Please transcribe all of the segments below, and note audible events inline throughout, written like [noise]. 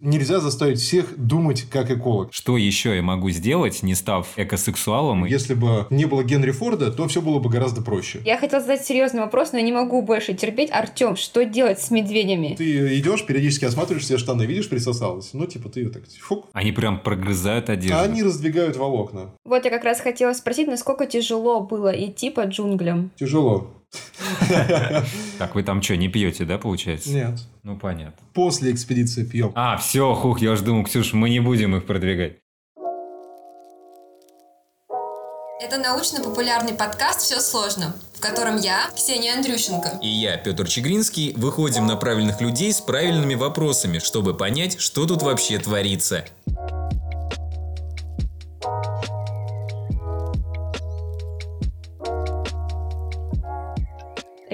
Нельзя заставить всех думать как эколог. Что еще я могу сделать, не став экосексуалом? Если бы не было Генри Форда, то все было бы гораздо проще. Я хотела задать серьезный вопрос, но я не могу больше терпеть. Артем, что делать с медведями? Ты идешь, периодически осматриваешь все штаны, видишь, присосалась. Ну, типа, ты так, фук. Они прям прогрызают одежду. А они раздвигают волокна. Вот я как раз хотела спросить, насколько тяжело было идти по джунглям? Тяжело. [laughs] Так вы там что, не пьете, да, получается? Нет. Ну, понятно. После экспедиции пьем. А, все, хух, я уж думал, Ксюш, мы не будем их продвигать. Это научно-популярный подкаст «Все сложно», в котором я, Ксения Андрющенко, И я, Петр Чегринский, выходим на правильных людей с правильными вопросами, чтобы понять, что тут вообще творится.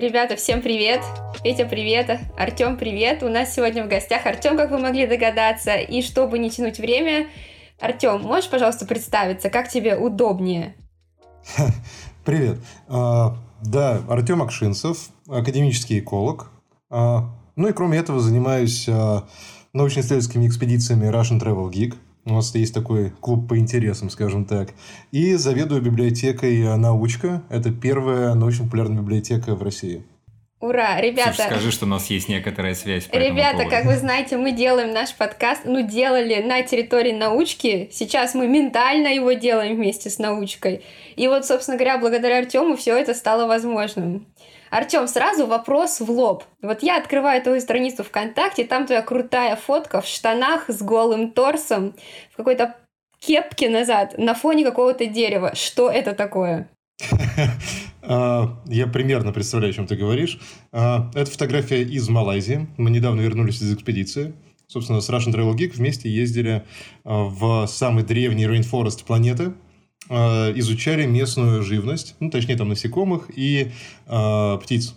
Ребята, всем привет! Петя, привет! Артем, привет! У нас сегодня в гостях Артем, как вы могли догадаться. И чтобы не тянуть время, Артем, можешь, пожалуйста, представиться, как тебе удобнее? [laughs] Привет. А, да, Артем Акшинцев, академический эколог. А, ну и кроме этого занимаюсь а, научно-исследовательскими экспедициями Russian Travel Geek. У нас есть такой клуб по интересам, скажем так. И заведую библиотекой «Научка». Это первая научно-популярная библиотека в России. Ура, ребята! Ксюш, скажи, что у нас есть некоторая связь по этому Ребята, поводу. как вы знаете, мы делаем наш подкаст, ну, делали на территории научки. Сейчас мы ментально его делаем вместе с научкой. И вот, собственно говоря, благодаря Артему все это стало возможным. Артем, сразу вопрос в лоб. Вот я открываю твою страницу ВКонтакте, там твоя крутая фотка в штанах с голым торсом, в какой-то кепке назад, на фоне какого-то дерева. Что это такое? [laughs] А, Я примерно представляю, о чем ты говоришь. А, Это фотография из Малайзии. Мы недавно вернулись из экспедиции. Собственно, с Russian Travel Geek вместе ездили а, в самый древний rainforest планеты, изучали местную живность, ну, точнее, там насекомых и а, птиц,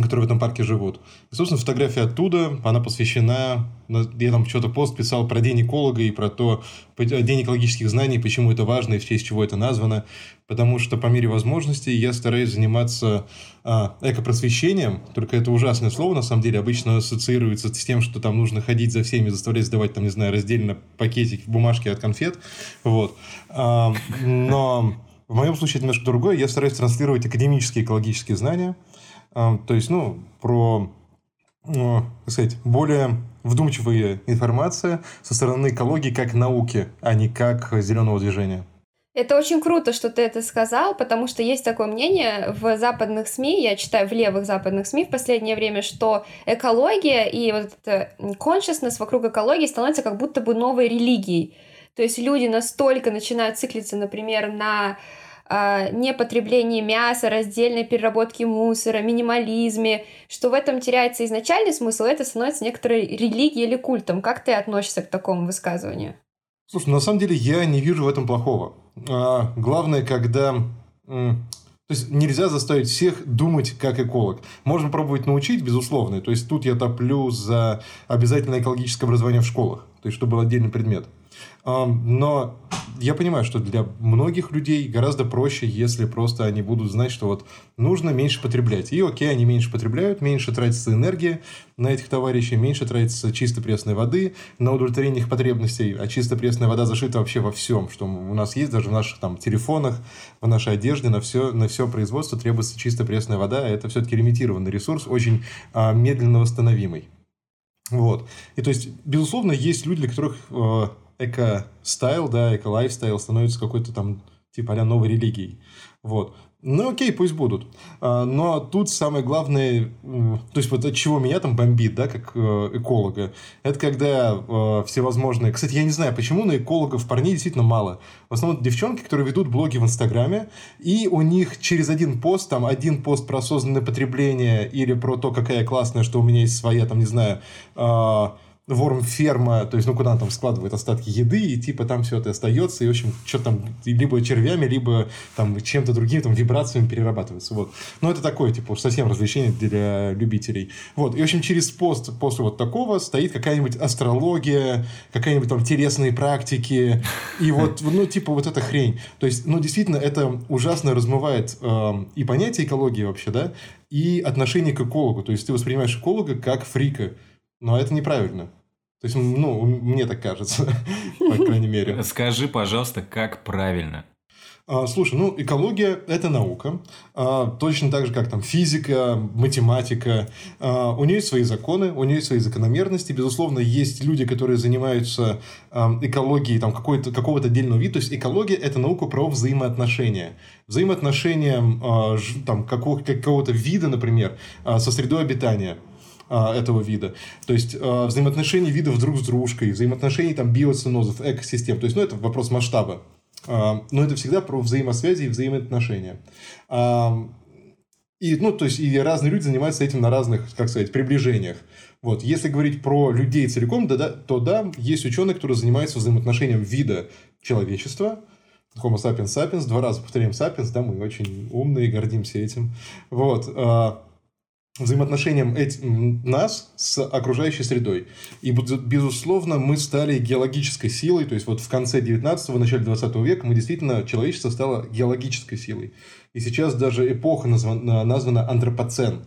которые в этом парке живут. И, собственно, фотография оттуда, она посвящена... Я там что-то пост писал про день эколога и про то, по- день экологических знаний, почему это важно и в честь чего это названо. Потому что по мере возможностей я стараюсь заниматься а, экопросвещением, только это ужасное слово, на самом деле, обычно ассоциируется с тем, что там нужно ходить за всеми, заставлять сдавать, там, не знаю, раздельно пакетики, бумажки от конфет, вот. А, но в моем случае это немножко другое, я стараюсь транслировать академические экологические знания, то есть, ну, про, ну, как сказать, более вдумчивая информация со стороны экологии как науки, а не как зеленого движения. Это очень круто, что ты это сказал, потому что есть такое мнение в западных СМИ, я читаю в левых западных СМИ в последнее время, что экология и вот consciousness вокруг экологии становится как будто бы новой религией. То есть люди настолько начинают циклиться, например, на а, непотреблении мяса, раздельной переработке мусора, минимализме, что в этом теряется изначальный смысл, это становится некоторой религией или культом. Как ты относишься к такому высказыванию? Слушай, на самом деле я не вижу в этом плохого. А, главное, когда... То есть нельзя заставить всех думать как эколог. Можно пробовать научить, безусловно. То есть тут я топлю за обязательное экологическое образование в школах. То есть чтобы был отдельный предмет. Но я понимаю, что для многих людей гораздо проще, если просто они будут знать, что вот нужно меньше потреблять. И окей, они меньше потребляют, меньше тратится энергия на этих товарищей, меньше тратится чисто пресной воды на удовлетворение их потребностей, а чисто пресная вода зашита вообще во всем, что у нас есть, даже в наших там телефонах, в нашей одежде, на все, на все производство требуется чисто пресная вода, а это все-таки лимитированный ресурс, очень а, медленно восстановимый. Вот. И то есть, безусловно, есть люди, для которых э, эко-стайл, да, эко-лайфстайл становится какой-то там типа а новой религией. Вот. Ну, окей, пусть будут. А, Но тут самое главное, то есть вот от чего меня там бомбит, да, как э, эколога, это когда э, всевозможные... Кстати, я не знаю, почему, но экологов парней действительно мало. В основном девчонки, которые ведут блоги в Инстаграме, и у них через один пост, там, один пост про осознанное потребление или про то, какая классная, что у меня есть своя, там, не знаю, а, вормферма, то есть, ну, куда он там складывает остатки еды, и типа там все это остается, и, в общем, что там, либо червями, либо там чем-то другим, там, вибрациями перерабатывается, вот. Но это такое, типа, совсем развлечение для любителей. Вот, и, в общем, через пост после вот такого стоит какая-нибудь астрология, какая-нибудь там телесные практики, и вот, [laughs] ну, типа, вот эта хрень. То есть, ну, действительно, это ужасно размывает эм, и понятие экологии вообще, да, и отношение к экологу. То есть, ты воспринимаешь эколога как фрика, но это неправильно. То есть, ну, мне так кажется, [laughs] по крайней мере. Скажи, пожалуйста, как правильно? А, слушай, ну, экология – это наука. А, точно так же, как там физика, математика. А, у нее есть свои законы, у нее есть свои закономерности. Безусловно, есть люди, которые занимаются экологией там, какого-то, отдельного вида. То есть, экология – это наука про взаимоотношения. Взаимоотношения там, какого- какого-то вида, например, со средой обитания этого вида. То есть, взаимоотношения видов друг с дружкой, взаимоотношения там, биоценозов, экосистем. То есть, ну, это вопрос масштаба. А, но это всегда про взаимосвязи и взаимоотношения. А, и, ну, то есть, и разные люди занимаются этим на разных, как сказать, приближениях. Вот. Если говорить про людей целиком, да, да, то да, есть ученые, которые занимаются взаимоотношением вида человечества, Homo sapiens sapiens, два раза повторяем sapiens, да, мы очень умные, гордимся этим. Вот. Взаимоотношениям этим, нас с окружающей средой. И, безусловно, мы стали геологической силой, то есть вот в конце 19-го, начале 20 века мы действительно, человечество стало геологической силой. И сейчас даже эпоха названа, названа антропоцен.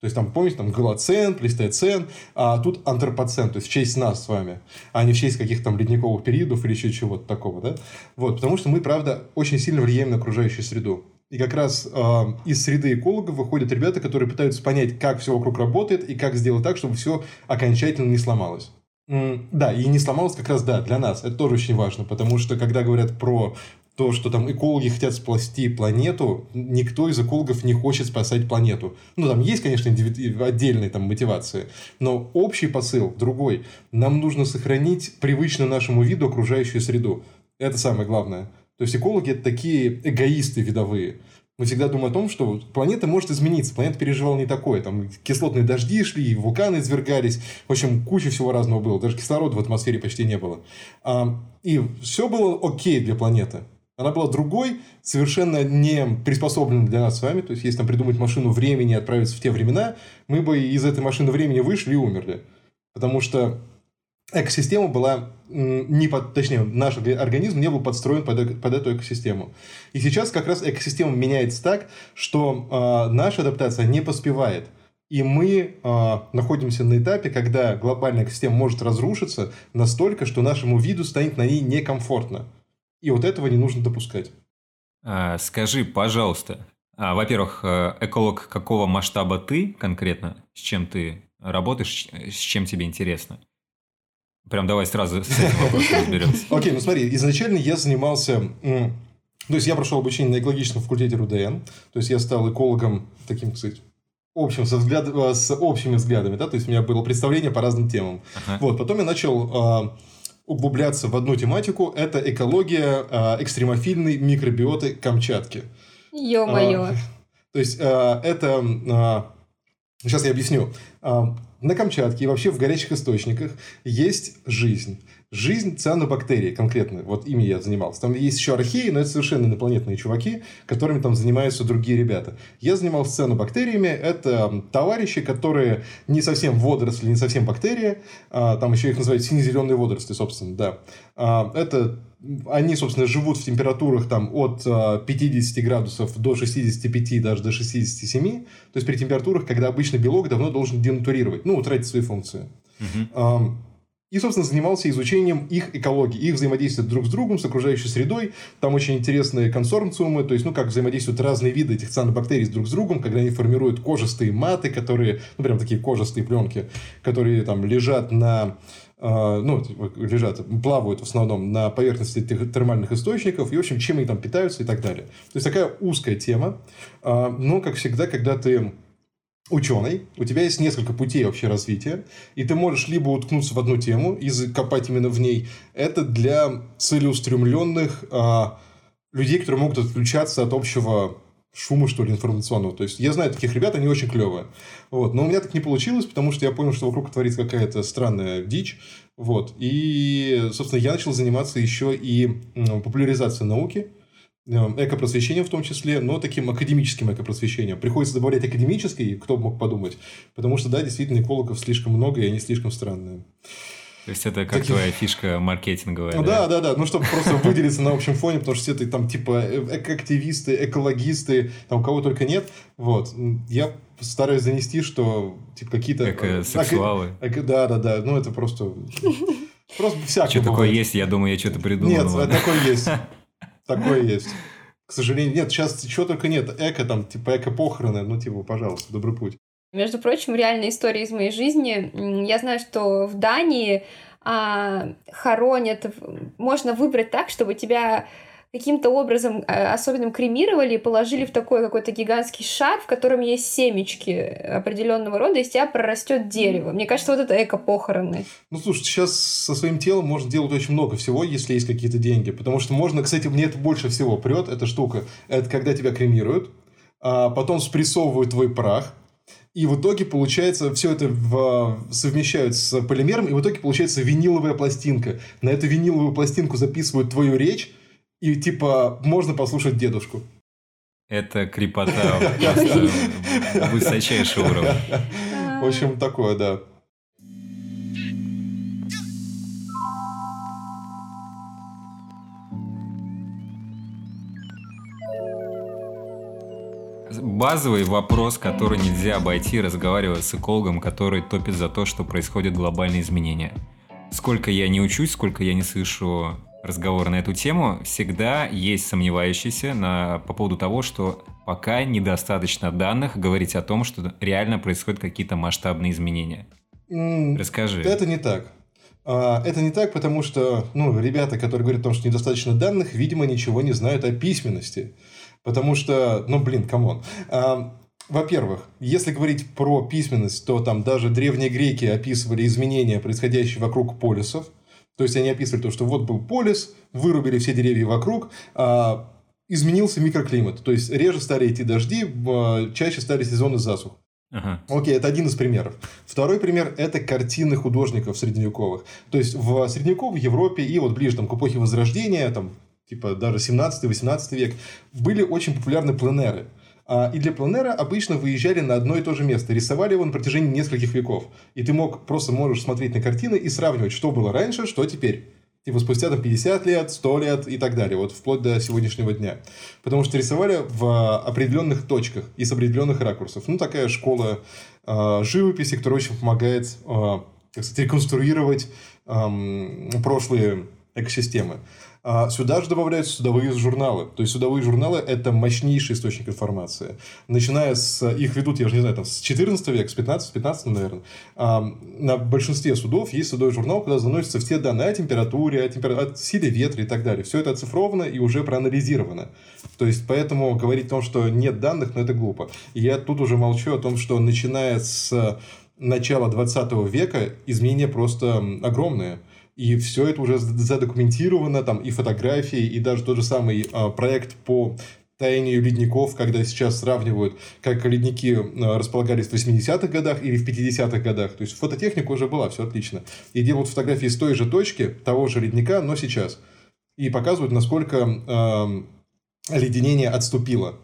То есть, там, помните, там голоцен, плестоцен, а тут антропоцен, то есть, в честь нас с вами, а не в честь каких-то там ледниковых периодов или еще чего-то такого, да? Вот, потому что мы, правда, очень сильно влияем на окружающую среду. И как раз э, из среды экологов выходят ребята, которые пытаются понять, как все вокруг работает и как сделать так, чтобы все окончательно не сломалось. Да, и не сломалось как раз, да, для нас. Это тоже очень важно, потому что когда говорят про то, что там экологи хотят спасти планету, никто из экологов не хочет спасать планету. Ну, там есть, конечно, отдельные там мотивации, но общий посыл другой. Нам нужно сохранить привычную нашему виду окружающую среду. Это самое главное. То есть экологи это такие эгоисты видовые. Мы всегда думаем о том, что планета может измениться. Планета переживала не такое. Там кислотные дожди шли, вулканы извергались. В общем, куча всего разного было. Даже кислорода в атмосфере почти не было. И все было окей для планеты. Она была другой, совершенно не приспособленной для нас с вами. То есть, если там придумать машину времени и отправиться в те времена, мы бы из этой машины времени вышли и умерли. Потому что экосистема была не под, точнее, наш организм не был подстроен под, под эту экосистему. И сейчас как раз экосистема меняется так, что э, наша адаптация не поспевает. И мы э, находимся на этапе, когда глобальная экосистема может разрушиться настолько, что нашему виду станет на ней некомфортно. И вот этого не нужно допускать. А, скажи, пожалуйста, а, во-первых, э, эколог какого масштаба ты конкретно, с чем ты работаешь, с чем тебе интересно? Прям давай сразу с разберемся. Окей, ну смотри, изначально я занимался... То есть, я прошел обучение на экологическом факультете РУДН. То есть, я стал экологом таким, кстати, общим, со взгляд, э, с общими взглядами, да, то есть у меня было представление по разным темам. Ага. Вот, потом я начал э, углубляться в одну тематику, это экология э, экстремофильной микробиоты Камчатки. Ё-моё. Э, то есть, э, это... Сейчас я объясню. Э, на Камчатке и вообще в горячих источниках есть жизнь. Жизнь цианобактерий конкретно. Вот ими я занимался. Там есть еще археи, но это совершенно инопланетные чуваки, которыми там занимаются другие ребята. Я занимался цианобактериями. Это товарищи, которые не совсем водоросли, не совсем бактерии. А, там еще их называют сине-зеленые водоросли, собственно, да. А, это они, собственно, живут в температурах там, от 50 а, градусов до 65, даже до 67. То есть, при температурах, когда обычно белок давно должен денатурировать, ну, утратить свои функции. Угу. И, собственно, занимался изучением их экологии, их взаимодействия друг с другом, с окружающей средой. Там очень интересные консорциумы, то есть, ну, как взаимодействуют разные виды этих цианобактерий друг с другом, когда они формируют кожистые маты, которые, ну, прям такие кожистые пленки, которые там лежат на а, ну, лежат, плавают в основном на поверхности термальных источников, и, в общем, чем они там питаются и так далее. То есть, такая узкая тема, а, но, как всегда, когда ты ученый, у тебя есть несколько путей вообще развития, и ты можешь либо уткнуться в одну тему и закопать именно в ней. Это для целеустремленных а, людей, которые могут отключаться от общего шума, что ли, информационного. То есть, я знаю таких ребят, они очень клевые. Вот. Но у меня так не получилось, потому что я понял, что вокруг творится какая-то странная дичь. Вот. И, собственно, я начал заниматься еще и популяризацией науки, экопросвещением в том числе, но таким академическим экопросвещением. Приходится добавлять академический, кто бы мог подумать. Потому что, да, действительно, экологов слишком много, и они слишком странные. То есть это как Таких... твоя фишка маркетинговая. Ну, да, да, да. Ну, чтобы просто выделиться на общем фоне, потому что все это там типа экоактивисты, экологисты, там кого только нет. Вот. Я стараюсь занести, что типа какие-то... Эко-сексуалы. Эко, да, да, да. Ну, это просто... Просто всякое Что такое есть? Я думаю, я что-то придумал. Нет, ну такое есть. [laughs] Такое есть. К сожалению, нет, сейчас чего только нет. Эко, там, типа, эко-похороны. Ну, типа, пожалуйста, добрый путь. Между прочим, реальная история из моей жизни. Я знаю, что в Дании а, хоронят, можно выбрать так, чтобы тебя каким-то образом э, особенным кремировали и положили в такой какой-то гигантский шар, в котором есть семечки определенного рода, и из тебя прорастет дерево. Мне кажется, вот это эко-похороны. Ну, слушай, сейчас со своим телом можно делать очень много всего, если есть какие-то деньги. Потому что можно, кстати, мне это больше всего прет, эта штука. Это когда тебя кремируют, а потом спрессовывают твой прах, и в итоге получается, все это в, совмещают с полимером, и в итоге получается виниловая пластинка. На эту виниловую пластинку записывают твою речь, и типа можно послушать дедушку. Это крепота [laughs] [laughs] высочайшего уровня. В общем, такое, да. Базовый вопрос, который нельзя обойти, разговаривая с экологом, который топит за то, что происходят глобальные изменения. Сколько я не учусь, сколько я не слышу разговоры на эту тему, всегда есть сомневающиеся на, по поводу того, что пока недостаточно данных говорить о том, что реально происходят какие-то масштабные изменения. Мм, Расскажи. Это не так. А, это не так, потому что ну, ребята, которые говорят о том, что недостаточно данных, видимо, ничего не знают о письменности. Потому что, ну, блин, come on. А, во-первых, если говорить про письменность, то там даже древние греки описывали изменения, происходящие вокруг полюсов. То есть они описывали то, что вот был полис, вырубили все деревья вокруг, а изменился микроклимат. То есть реже стали идти дожди, а, чаще стали сезоны засух. Ага. Окей, это один из примеров. Второй пример – это картины художников средневековых. То есть, в средневековой Европе и вот ближе там, к эпохе Возрождения, там, типа даже 17-18 век, были очень популярны пленеры – а, и для пленера обычно выезжали на одно и то же место, рисовали его на протяжении нескольких веков. И ты мог просто можешь смотреть на картины и сравнивать, что было раньше, что теперь. Типа спустя там 50 лет, 100 лет и так далее, вот вплоть до сегодняшнего дня. Потому что рисовали в определенных точках и с определенных ракурсов. Ну, такая школа э, живописи, которая очень помогает, э, как сказать, реконструировать э, прошлые экосистемы. А сюда же добавляются судовые журналы. То есть, судовые журналы – это мощнейший источник информации. Начиная с... Их ведут, я же не знаю, там, с 14 века, с 15, 15 наверное. На большинстве судов есть судовой журнал, куда заносятся все данные о температуре, о, темпер... о силе ветра и так далее. Все это оцифровано и уже проанализировано. То есть, поэтому говорить о том, что нет данных, ну, это глупо. И я тут уже молчу о том, что начиная с начала 20 века изменения просто огромные. И все это уже задокументировано, там и фотографии, и даже тот же самый а, проект по таянию ледников, когда сейчас сравнивают, как ледники а, располагались в 80-х годах или в 50-х годах. То есть, фототехника уже была, все отлично. И делают фотографии с той же точки, того же ледника, но сейчас. И показывают, насколько э, леденение отступило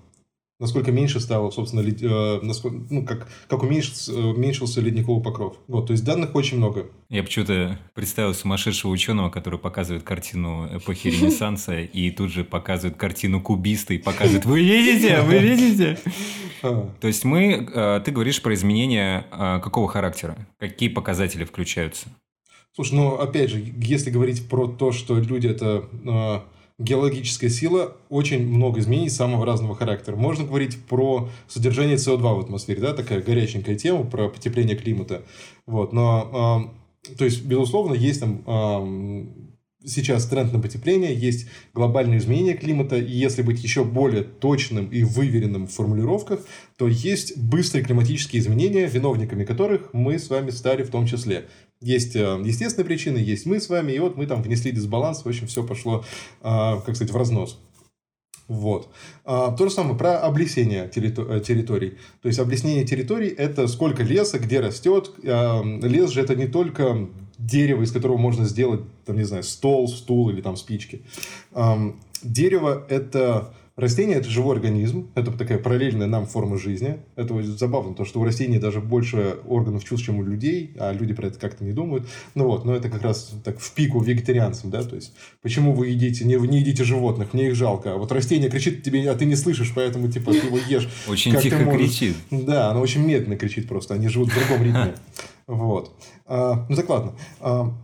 насколько меньше стало, собственно, лед... э, насколько, ну, как, как уменьшился, уменьшился ледниковый покров. Вот, то есть данных очень много. Я почему-то представил сумасшедшего ученого, который показывает картину эпохи Ренессанса и тут же показывает картину кубиста и показывает «Вы видите? Вы видите?» [laughs] а. То есть мы, э, ты говоришь про изменения э, какого характера? Какие показатели включаются? Слушай, ну, опять же, если говорить про то, что люди это э, геологическая сила, очень много изменений самого разного характера. Можно говорить про содержание СО2 в атмосфере, да, такая горяченькая тема про потепление климата. Вот, но, э, то есть, безусловно, есть там э, сейчас тренд на потепление, есть глобальные изменения климата, и если быть еще более точным и выверенным в формулировках, то есть быстрые климатические изменения, виновниками которых мы с вами стали в том числе. Есть э, естественные причины, есть мы с вами, и вот мы там внесли дисбаланс, в общем, все пошло, э, как сказать, в разнос. Вот. А, то же самое про облесение э, территорий. То есть, облеснение территорий – это сколько леса, где растет. Лес же – это не только дерево, из которого можно сделать, там, не знаю, стол, стул или там спички. Дерево – это Растение – это живой организм, это такая параллельная нам форма жизни. Это забавно, то, что у растений даже больше органов чувств, чем у людей, а люди про это как-то не думают. Ну вот, но это как раз так в пику вегетарианцам, да, то есть, почему вы едите, не, не едите животных, мне их жалко, а вот растение кричит тебе, а ты не слышишь, поэтому, типа, ты его ешь. Очень тихо кричит. Да, оно очень медленно кричит просто, они живут в другом ритме. Вот. А, ну так ладно. А,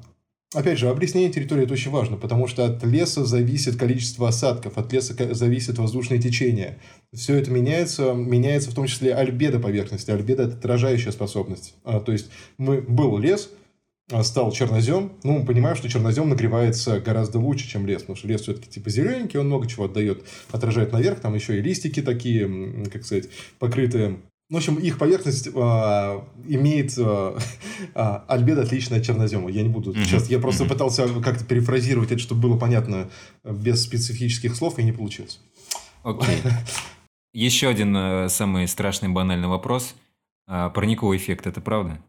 Опять же, объяснение территории это очень важно, потому что от леса зависит количество осадков, от леса зависит воздушное течение. Все это меняется, меняется в том числе альбедо поверхности. Альбедо – это отражающая способность. А, то есть, мы, был лес, а, стал чернозем, ну, мы понимаем, что чернозем нагревается гораздо лучше, чем лес, потому что лес все-таки типа зелененький, он много чего отдает, отражает наверх, там еще и листики такие, как сказать, покрытые в общем, их поверхность э, имеет э, э, [laughs] альбедо отличное от чернозема. Я не буду mm-hmm. сейчас. Я просто mm-hmm. пытался как-то перефразировать это, чтобы было понятно без специфических слов, и не получилось. Окей. Okay. [laughs] Еще один э, самый страшный банальный вопрос. А, парниковый эффект – это правда?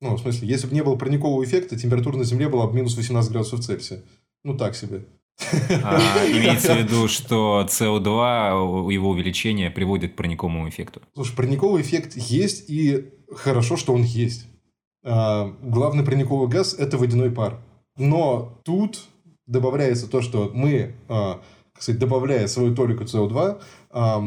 Ну, в смысле, если бы не было парникового эффекта, температура на Земле была бы минус 18 градусов Цельсия. Ну, так себе. А, имеется в виду, что СО2, его увеличение приводит к парниковому эффекту. Слушай, парниковый эффект есть, и хорошо, что он есть. А, главный парниковый газ – это водяной пар. Но тут добавляется то, что мы, а, кстати, добавляя свою толику СО2, а,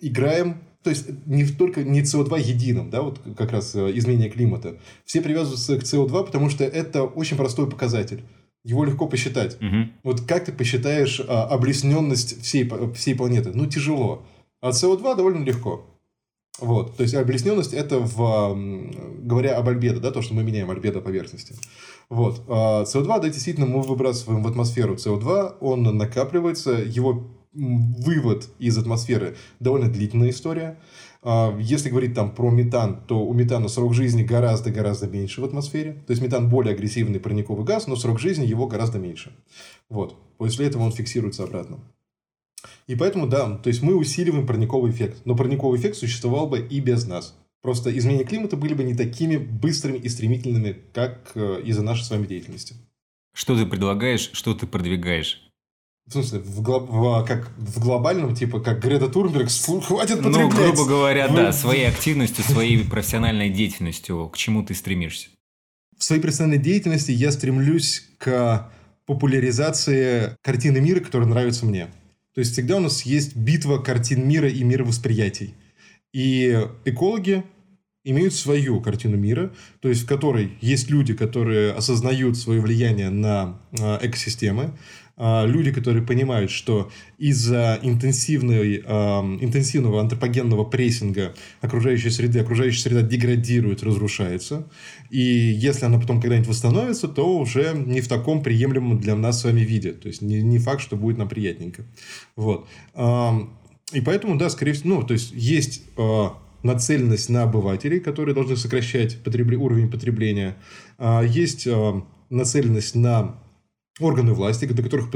играем то есть не только не СО2 единым, да, вот как раз э, изменение климата. Все привязываются к СО2, потому что это очень простой показатель его легко посчитать. Угу. Вот как ты посчитаешь а, облесненность всей, всей планеты? Ну, тяжело. А СО2 довольно легко. Вот. То есть, облесненность – это, в, говоря об альбедо, да, то, что мы меняем альбедо поверхности. Вот. А СО2, да, действительно, мы выбрасываем в атмосферу СО2, он накапливается, его вывод из атмосферы довольно длительная история. А, если говорить там про метан, то у метана срок жизни гораздо-гораздо меньше в атмосфере. То есть метан более агрессивный парниковый газ, но срок жизни его гораздо меньше. Вот. После этого он фиксируется обратно. И поэтому, да, то есть мы усиливаем парниковый эффект. Но парниковый эффект существовал бы и без нас. Просто изменения климата были бы не такими быстрыми и стремительными, как э, из-за нашей с вами деятельности. Что ты предлагаешь, что ты продвигаешь? В смысле, в, глоб... в, как, в глобальном, типа, как Грета Турберг, хватит потреблять. Ну, грубо говоря, Вы... да, своей активностью, своей профессиональной деятельностью, к чему ты стремишься? В своей профессиональной деятельности я стремлюсь к популяризации картины мира, которая нравится мне. То есть, всегда у нас есть битва картин мира и мировосприятий. И экологи имеют свою картину мира, то есть в которой есть люди, которые осознают свое влияние на а, экосистемы, люди, которые понимают, что из-за интенсивной, интенсивного антропогенного прессинга окружающей среды, окружающая среда деградирует, разрушается. И если она потом когда-нибудь восстановится, то уже не в таком приемлемом для нас с вами виде. То есть, не, не факт, что будет нам приятненько. Вот. И поэтому, да, скорее всего, ну, то есть, есть а, нацеленность на обывателей, которые должны сокращать потреб... уровень потребления. А, есть нацеленность на органы власти, до которых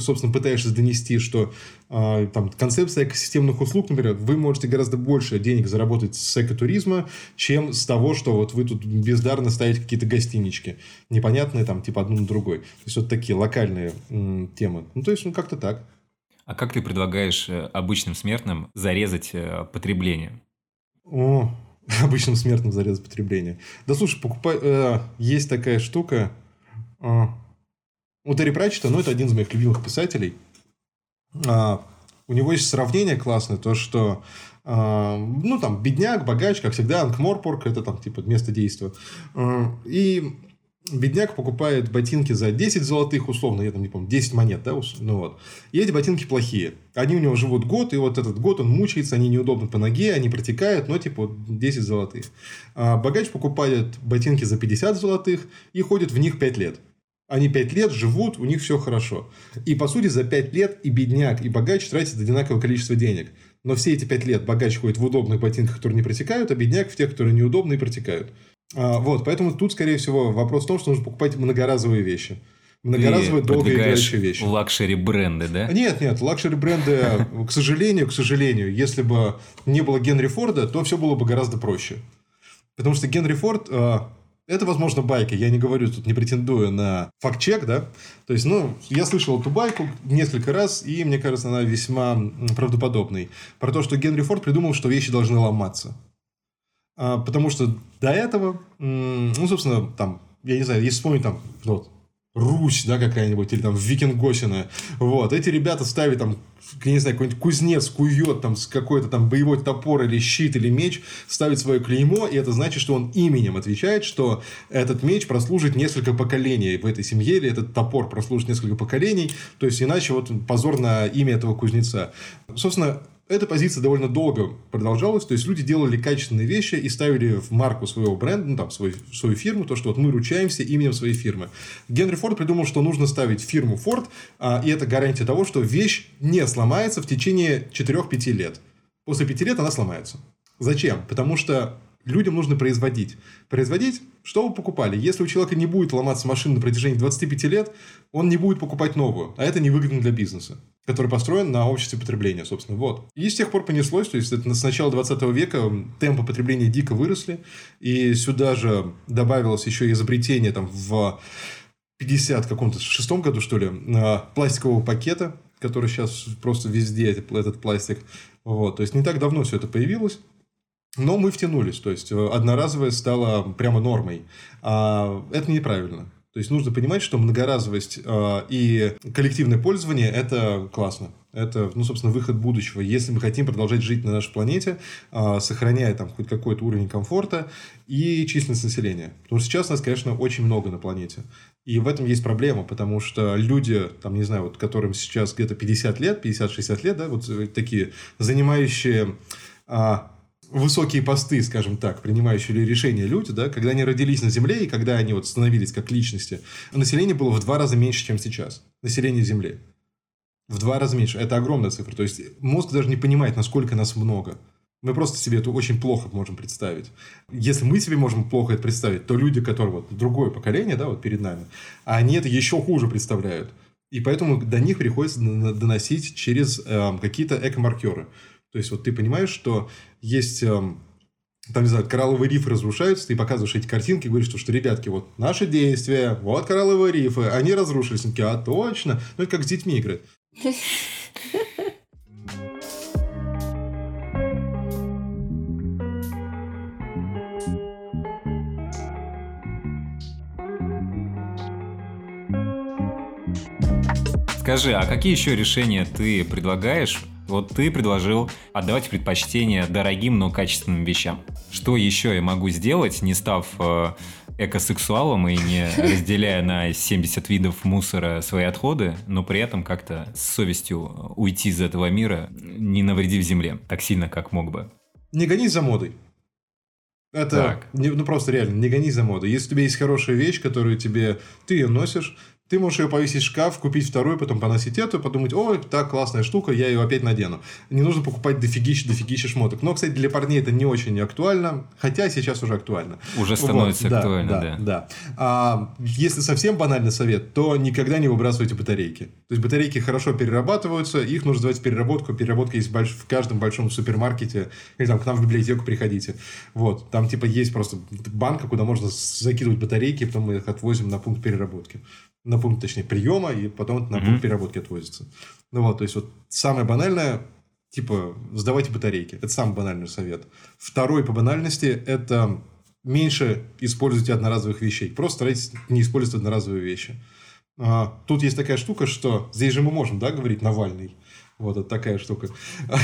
собственно, пытаешься донести, что э, там концепция экосистемных услуг, например, вы можете гораздо больше денег заработать с экотуризма, чем с того, что вот вы тут бездарно ставите какие-то гостинички, непонятные там, типа одну на другой. То есть, вот такие локальные м, темы. Ну, то есть, ну, как-то так. А как ты предлагаешь э, обычным смертным зарезать э, потребление? О, [laughs] обычным смертным зарезать потребление. Да слушай, покупай... Э, есть такая штука... Э, у Терри Пратчета, ну, это один из моих любимых писателей. А, у него есть сравнение классное, то, что а, ну, там, бедняк, богач, как всегда, Анкморпорг, это там, типа, место действия. А, и бедняк покупает ботинки за 10 золотых, условно, я там не помню, 10 монет, да, ну вот. И эти ботинки плохие. Они у него живут год, и вот этот год он мучается, они неудобны по ноге, они протекают, но типа 10 золотых. А богач покупает ботинки за 50 золотых и ходит в них 5 лет. Они пять лет живут, у них все хорошо. И, по сути, за пять лет и бедняк, и богач тратят одинаковое количество денег. Но все эти пять лет богач ходит в удобных ботинках, которые не протекают, а бедняк в тех, которые неудобные и протекают. А, вот, поэтому тут, скорее всего, вопрос в том, что нужно покупать многоразовые вещи. Многоразовые, долгоиграющие вещи. luxury бренды, да? Нет, нет, luxury бренды, к сожалению, к сожалению, если бы не было Генри Форда, то все было бы гораздо проще. Потому что Генри Форд а, Это, возможно, байка. Я не говорю, тут не претендую на факт-чек, да. То есть, ну, я слышал эту байку несколько раз, и мне кажется, она весьма правдоподобной. Про то, что Генри Форд придумал, что вещи должны ломаться. А, потому что до этого, ну, собственно, там, я не знаю, если вспомнить там, вот, Русь, да, какая-нибудь, или там Викингосина. Вот. Эти ребята ставят там, я не знаю, какой-нибудь кузнец кует там с какой-то там боевой топор или щит или меч, ставит свое клеймо, и это значит, что он именем отвечает, что этот меч прослужит несколько поколений в этой семье, или этот топор прослужит несколько поколений. То есть, иначе вот позор на имя этого кузнеца. Собственно, эта позиция довольно долго продолжалась, то есть люди делали качественные вещи и ставили в марку своего бренда, ну там, свой, свою фирму, то, что вот мы ручаемся именем своей фирмы. Генри Форд придумал, что нужно ставить фирму Форд, а, и это гарантия того, что вещь не сломается в течение 4-5 лет. После 5 лет она сломается. Зачем? Потому что людям нужно производить. Производить, что вы покупали? Если у человека не будет ломаться машина на протяжении 25 лет, он не будет покупать новую, а это невыгодно для бизнеса который построен на обществе потребления, собственно. Вот. И с тех пор понеслось, то есть это с начала 20 века темпы потребления дико выросли, и сюда же добавилось еще изобретение там в 50 каком-то шестом году, что ли, пластикового пакета, который сейчас просто везде, этот пластик. Вот. То есть не так давно все это появилось. Но мы втянулись, то есть э, одноразовое стало прямо нормой. А это неправильно. То есть нужно понимать, что многоразовость э, и коллективное пользование это классно. Это, ну, собственно, выход будущего. Если мы хотим продолжать жить на нашей планете, э, сохраняя там хоть какой-то уровень комфорта и численность населения. Потому что сейчас нас, конечно, очень много на планете. И в этом есть проблема, потому что люди, там, не знаю, вот которым сейчас где-то 50 лет, 50-60 лет, да, вот такие, занимающие а, высокие посты, скажем так, принимающие решения люди, да, когда они родились на Земле и когда они вот становились как личности, население было в два раза меньше, чем сейчас. Население Земли. В два раза меньше. Это огромная цифра. То есть, мозг даже не понимает, насколько нас много. Мы просто себе это очень плохо можем представить. Если мы себе можем плохо это представить, то люди, которые вот другое поколение, да, вот перед нами, они это еще хуже представляют. И поэтому до них приходится доносить через э, какие-то экомаркеры. То есть, вот ты понимаешь, что есть эм, там, не знаю, коралловые рифы разрушаются, ты показываешь эти картинки, говоришь, что, что ребятки, вот наши действия, вот коралловые рифы, они разрушились. Они такие, а точно. Ну, это как с детьми играть. Скажи, а какие еще решения ты предлагаешь вот ты предложил отдавать предпочтение дорогим, но качественным вещам. Что еще я могу сделать, не став э, экосексуалом и не [laughs] разделяя на 70 видов мусора свои отходы, но при этом как-то с совестью уйти из этого мира, не навредив земле так сильно, как мог бы. Не гонись за модой. Это так. Не, ну просто реально, не гонись за модой. Если у тебя есть хорошая вещь, которую тебе ты ее носишь, ты можешь ее повесить в шкаф, купить вторую, потом поносить эту, подумать, ой, так, классная штука, я ее опять надену. Не нужно покупать дофигища, дофигища шмоток. Но, кстати, для парней это не очень актуально, хотя сейчас уже актуально. Уже становится вот, актуально, да. Да, да. А, если совсем банальный совет, то никогда не выбрасывайте батарейки. То есть, батарейки хорошо перерабатываются, их нужно сдавать в переработку. Переработка есть в каждом большом супермаркете. Или там к нам в библиотеку приходите. Вот. Там типа есть просто банка, куда можно закидывать батарейки, потом мы их отвозим на пункт переработки на пункт, точнее, приема, и потом это на пункт mm-hmm. переработки отвозится. Ну вот, то есть, вот самое банальное, типа, сдавайте батарейки. Это самый банальный совет. Второй по банальности – это меньше используйте одноразовых вещей. Просто старайтесь не использовать одноразовые вещи. А, тут есть такая штука, что здесь же мы можем, да, говорить Навальный. Вот это такая штука.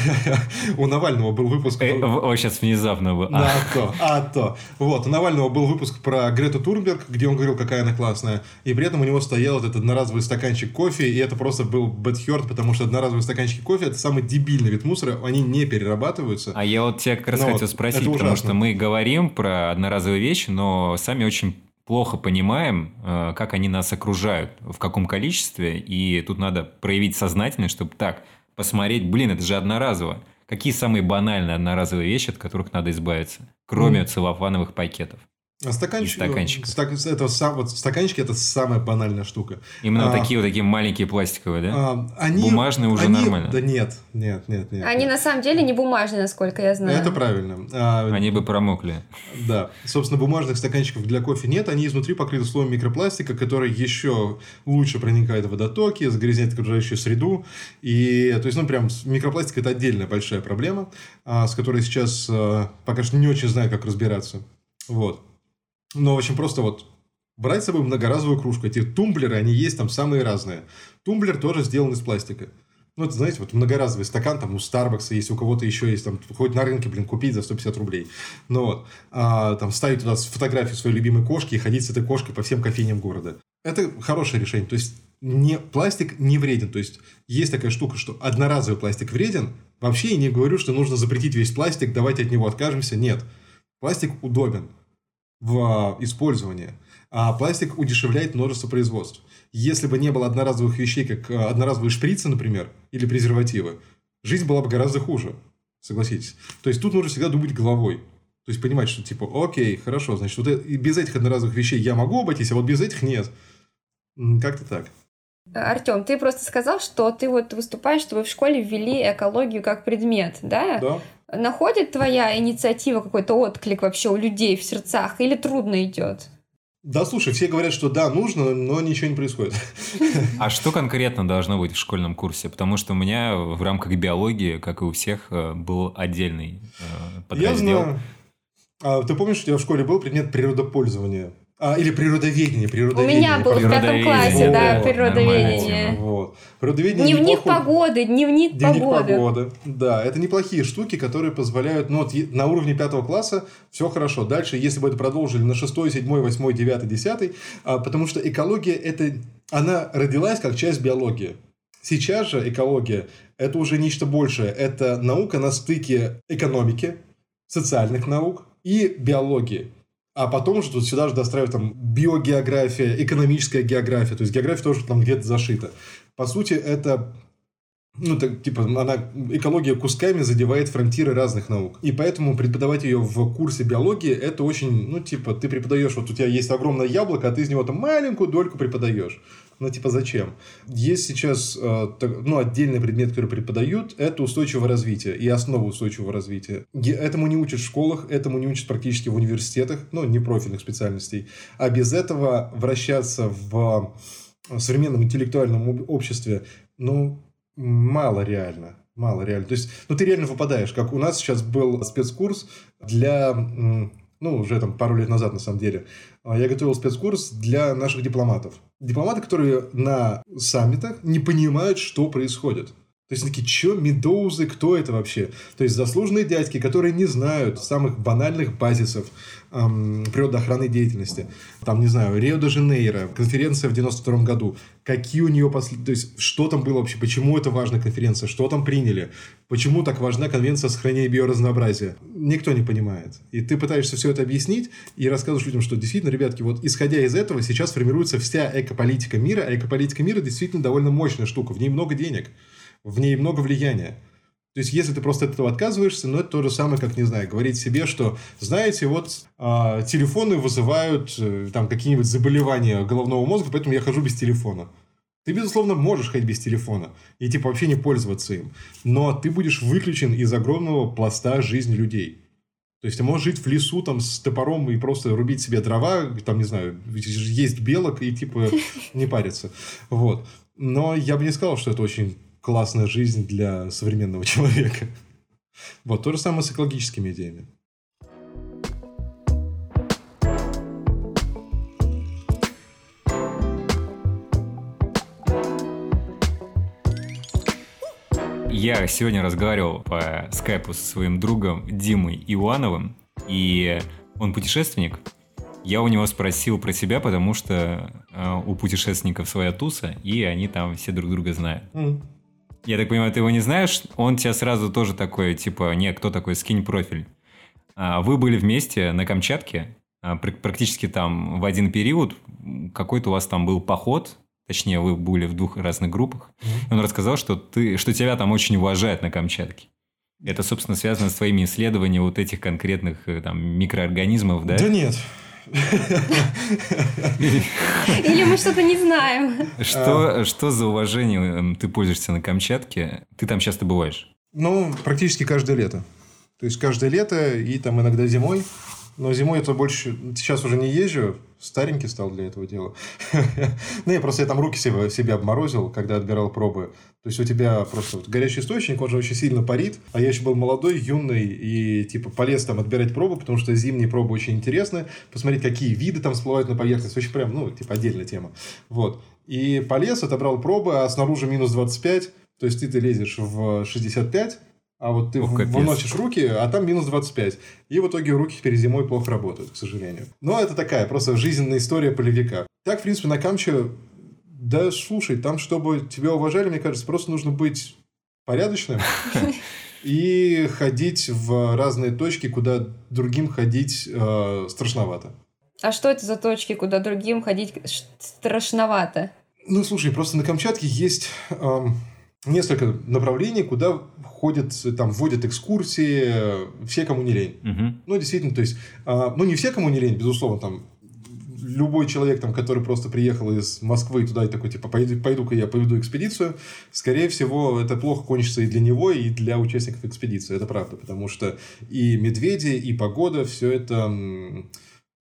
[laughs] У Навального был выпуск... Э, о, сейчас внезапно был. А [laughs] то, а то. Вот, у Навального был выпуск про Грету Турберг, где он говорил, какая она классная. И при этом у него стоял этот одноразовый стаканчик кофе, и это просто был бэтхерт, потому что одноразовые стаканчики кофе – это самый дебильный вид мусора, они не перерабатываются. А я вот тебя как раз но ну хотел спросить, потому что мы говорим про одноразовые вещи, но сами очень плохо понимаем, э, как они нас окружают, в каком количестве, и тут надо проявить сознательность, чтобы так, посмотреть, блин, это же одноразово. Какие самые банальные одноразовые вещи, от которых надо избавиться, кроме mm. целлофановых пакетов? А стаканчик, стаканчиков. стак- это сам, вот стаканчики это самая банальная штука. Именно А. такие вот такие маленькие пластиковые, да? А, они, Бумажные уже они- нормально. Да нет, нет, нет, нет. Они нет. на самом деле не бумажные, насколько я знаю. Это правильно. А, Они бы промокли. Да. Собственно, бумажных стаканчиков для кофе нет. Они изнутри покрыты слоем микропластика, который еще лучше проникает в водотоки, загрязняет окружающую среду. И, то есть, ну, прям с- микропластик – это отдельная большая проблема, а, с которой сейчас а, пока что не очень знаю, как разбираться. Вот. Но очень просто вот брать с собой многоразовую кружку. Эти тумблеры, они есть там самые разные. Тумблер тоже сделан из пластика. Ну, это, знаете, вот многоразовый стакан, там, у Starbucks есть, у кого-то еще есть, там, хоть на рынке, блин, купить за 150 рублей. Ну, вот. А, там, ставить туда фотографию своей любимой кошки и ходить с этой кошкой по всем кофейням города. Это хорошее решение. То есть, не, пластик не вреден. То есть, есть такая штука, что одноразовый пластик вреден. Вообще я не говорю, что нужно запретить весь пластик, давайте от него откажемся. Нет. Пластик удобен в а, использовании. А пластик удешевляет множество производств. Если бы не было одноразовых вещей, как а, одноразовые шприцы, например, или презервативы, жизнь была бы гораздо хуже. Согласитесь. То есть тут нужно всегда думать головой. То есть понимать, что типа, окей, хорошо, значит, вот э- и без этих одноразовых вещей я могу обойтись, а вот без этих нет. Как-то так. Артем, ты просто сказал, что ты вот выступаешь, чтобы в школе ввели экологию как предмет, да? Да? Находит твоя инициатива какой-то отклик вообще у людей в сердцах или трудно идет? Да, слушай, все говорят, что да, нужно, но ничего не происходит. А что конкретно должно быть в школьном курсе? Потому что у меня в рамках биологии, как и у всех, э, был отдельный э, Я подраздел. знаю. А, ты помнишь, у тебя в школе был предмет природопользования? А, или природоведение, У природоведение. меня был в пятом классе, да, Вот, природоведение. Вот. Природоведение Дневник неплохой- погоды, дневник, Дневник погоды. погоды. Да, это неплохие штуки, которые позволяют... Ну, вот на уровне пятого класса все хорошо. Дальше, если бы это продолжили на шестой, седьмой, восьмой, девятый, десятый, а, потому что экология это... Она родилась как часть биологии. Сейчас же экология – это уже нечто большее. Это наука на стыке экономики, социальных наук и биологии. А потом уже тут сюда же достраивают там биогеография, экономическая география. То есть география тоже там где-то зашита. По сути, это ну, так, типа, она, экология кусками задевает фронтиры разных наук. И поэтому преподавать ее в курсе биологии, это очень, ну, типа, ты преподаешь, вот у тебя есть огромное яблоко, а ты из него там маленькую дольку преподаешь. Ну, типа, зачем? Есть сейчас, э, ну, отдельный предмет, который преподают, это устойчивое развитие и основы устойчивого развития. Этому не учат в школах, этому не учат практически в университетах, ну, не профильных специальностей. А без этого вращаться в э, современном интеллектуальном об- обществе, ну, мало реально. Мало реально. То есть, ну, ты реально выпадаешь. Как у нас сейчас был спецкурс для, ну, уже там пару лет назад, на самом деле. А, Я готовил спецкурс для наших дипломатов. Дипломаты, которые на саммитах не понимают, что происходит. То есть, такие, что, медоузы, кто это вообще? То есть, заслуженные дядьки, которые не знают самых банальных базисов эм, природоохранной деятельности. Там, не знаю, Рио-де-Жанейро, конференция в 92 году. Какие у нее послед... То есть, что там было вообще? Почему это важная конференция? Что там приняли? Почему так важна конвенция о сохранении биоразнообразия? Никто не понимает. И ты пытаешься все это объяснить и рассказываешь людям, что действительно, ребятки, вот исходя из этого, сейчас формируется вся экополитика мира, а экополитика мира действительно довольно мощная штука. В ней много денег, в ней много влияния. То есть, если ты просто от этого отказываешься, ну, это то же самое, как, не знаю, говорить себе, что, знаете, вот а, телефоны вызывают э, там какие-нибудь заболевания головного мозга, поэтому я хожу без телефона. Ты, безусловно, можешь ходить без телефона и, типа, вообще не пользоваться им. Но ты будешь выключен из огромного пласта жизни людей. То есть, ты можешь жить в лесу там с топором и просто рубить себе дрова, там, не знаю, есть белок и, типа, не париться. Вот. Но я бы не сказал, что это очень классная жизнь для современного [laughs] человека. Вот, то же самое с экологическими идеями. Я сегодня разговаривал по скайпу со своим другом Димой Ивановым, и он путешественник. Я у него спросил про себя, потому что э, у путешественников своя туса, и они там все друг друга знают. М. Я так понимаю, ты его не знаешь? Он тебя сразу тоже такой, типа, не, кто такой, скинь профиль. А, Вы были вместе на Камчатке, а, пр- практически там в один период. Какой-то у вас там был поход, точнее, вы были в двух разных группах. И он рассказал, что, ты, что тебя там очень уважают на Камчатке. Это, собственно, связано с твоими исследованиями вот этих конкретных э, там микроорганизмов, да? Да нет. Или мы что-то не знаем? Что, что за уважением ты пользуешься на Камчатке? Ты там часто бываешь? Ну, практически каждое лето. То есть, каждое лето и там иногда зимой. Но зимой это больше... Сейчас уже не езжу. Старенький стал для этого дела. [laughs] ну, я просто я там руки себе, себе обморозил, когда отбирал пробы. То есть, у тебя просто вот горячий источник, он же очень сильно парит. А я еще был молодой, юный, и типа полез там отбирать пробы, потому что зимние пробы очень интересны. Посмотреть, какие виды там всплывают на поверхность. Очень прям, ну, типа отдельная тема. Вот. И полез, отобрал пробы, а снаружи минус 25. То есть, ты, ты лезешь в 65, а вот ты О, капец. выносишь руки, а там минус 25. И в итоге руки перед зимой плохо работают, к сожалению. Но это такая просто жизненная история полевика. Так, в принципе, на Камче, да, слушай, там, чтобы тебя уважали, мне кажется, просто нужно быть порядочным [laughs] и ходить в разные точки, куда другим ходить э, страшновато. А что это за точки, куда другим ходить страшновато? Ну, слушай, просто на Камчатке есть эм, несколько направлений, куда ходят, там, вводят экскурсии все, кому не лень. Мгм. Ну, действительно, то есть, а, ну, не все, кому не лень, безусловно, там, любой человек, там, который просто приехал из Москвы туда и такой, типа, пойду, пойду-ка я поведу экспедицию, скорее всего, это плохо кончится и для него, и для участников экспедиции, это правда, потому что и медведи, и погода, все это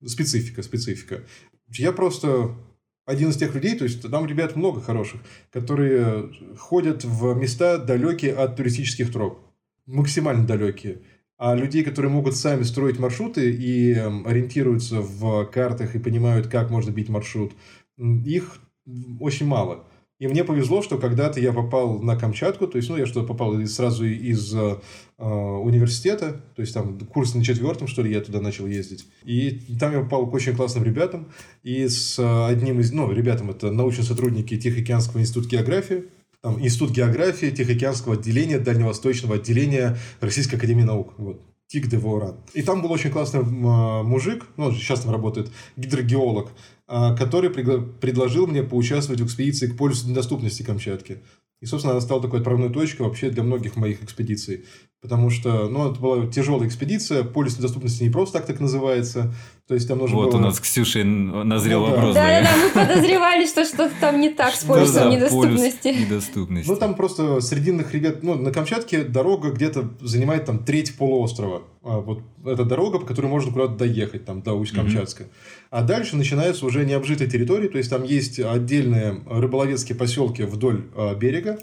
специфика, специфика. Я просто один из тех людей, то есть там ребят много хороших, которые ходят в места далекие от туристических троп. Максимально далекие. А людей, которые могут сами строить маршруты и эм, ориентируются в картах и понимают, как можно бить маршрут, их очень мало. И мне повезло, что когда-то я попал на Камчатку, то есть, ну, я что попал сразу из э, университета, то есть, там, курс на четвертом, что ли, я туда начал ездить. И там я попал к очень классным ребятам, и с э, одним из, ну, ребятам, это научные сотрудники Тихоокеанского института географии, там, Институт географии Тихоокеанского отделения, Дальневосточного отделения Российской Академии Наук. Вот. Тик де. И там был очень классный а, мужик, ну, он сейчас там работает, гидрогеолог, который предложил мне поучаствовать в экспедиции к полюсу недоступности Камчатки. И, собственно, она стала такой отправной точкой вообще для многих моих экспедиций. Потому что, ну, это была тяжелая экспедиция, полюс недоступности не просто так так называется. То есть там нужно Вот было... у нас к Ксюше назрел Ну да. вопрос. Да-да-да, мы подозревали, что что-то там не так с за недоступности. недоступности? Ну, там просто срединных ребят... Ну, на Камчатке дорога где-то занимает там треть полуострова. А, вот эта дорога, по которой можно куда-то доехать, там, до Усть-Камчатска. А дальше начинаются уже необжитые территории, то есть там есть отдельные рыболовецкие поселки вдоль а, берега,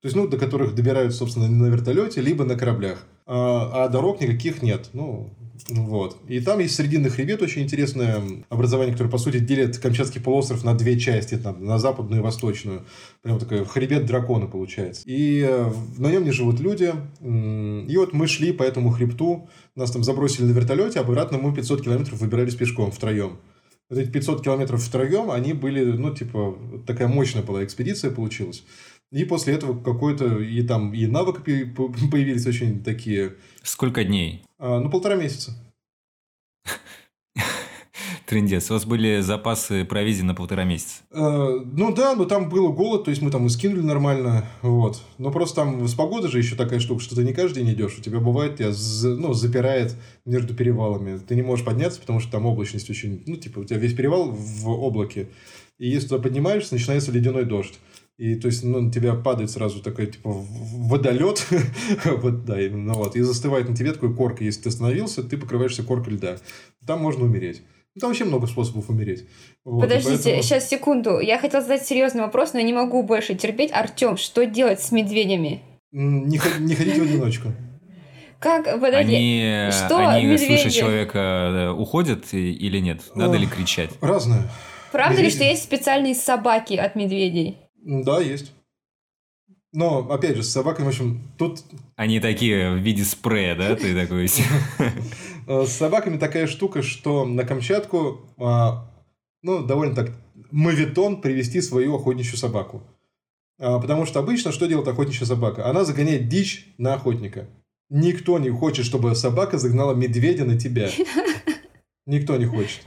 то есть, ну, до которых добираются, собственно, на вертолете, либо на кораблях. А, а дорог никаких нет. Ну, вот. И там есть срединный хребет, очень интересное образование, которое, по сути, делит Камчатский полуостров на две части, там, на западную и восточную. Прям такой хребет дракона получается. И э, на нем не живут люди. И вот мы шли по этому хребту, нас там забросили на вертолете, обратно мы 500 километров выбирались пешком втроем. Вот эти 500 километров втроем, они были, ну, типа, такая мощная была экспедиция получилась. И после этого какой-то и там и навыки пе- [laughs] появились очень такие, Сколько дней? а, ну, полтора месяца. Трендец. У вас были запасы провизии на полтора месяца. Э, Ну да, но там был голод, то есть мы там и скинули нормально, вот. Но просто там с погодой же еще такая штука, что ты не каждый день идешь, у тебя бывает, тебя ну, запирает между перевалами. Ты не можешь подняться, потому что там облачность очень, ну типа у тебя весь перевал в облаке, и если туда поднимаешься, начинается ледяной дождь. И то есть, ну, на тебя падает сразу такой, типа, водолет, [laughs] вот, да, именно, вот, и застывает на тебе такой корка. Если ты остановился, ты покрываешься коркой льда. Там можно умереть. Ну, Там вообще много способов умереть. Вот, Подождите, поэтому- сейчас секунду. Я хотела задать серьезный вопрос, но я не могу больше терпеть. Артем, что делать с медведями? Не, не ходить в одиночку. Как, подожди, Они, что они медведи? слыша человека, э, уходят или нет? Надо ли кричать? Разное. правда ли, что есть специальные собаки от медведей? Да, есть. Но, опять же, с собаками, в общем, тут Они такие в виде спрея, да? Ты такой... [laughs] э, с собаками такая штука, что на Камчатку, а, ну, довольно так, мавитон привести свою охотничью собаку. А, Потому что обычно что делает охотничья собака? Она загоняет дичь на охотника. Никто не хочет, чтобы собака загнала медведя на тебя. [laughs] Никто не хочет.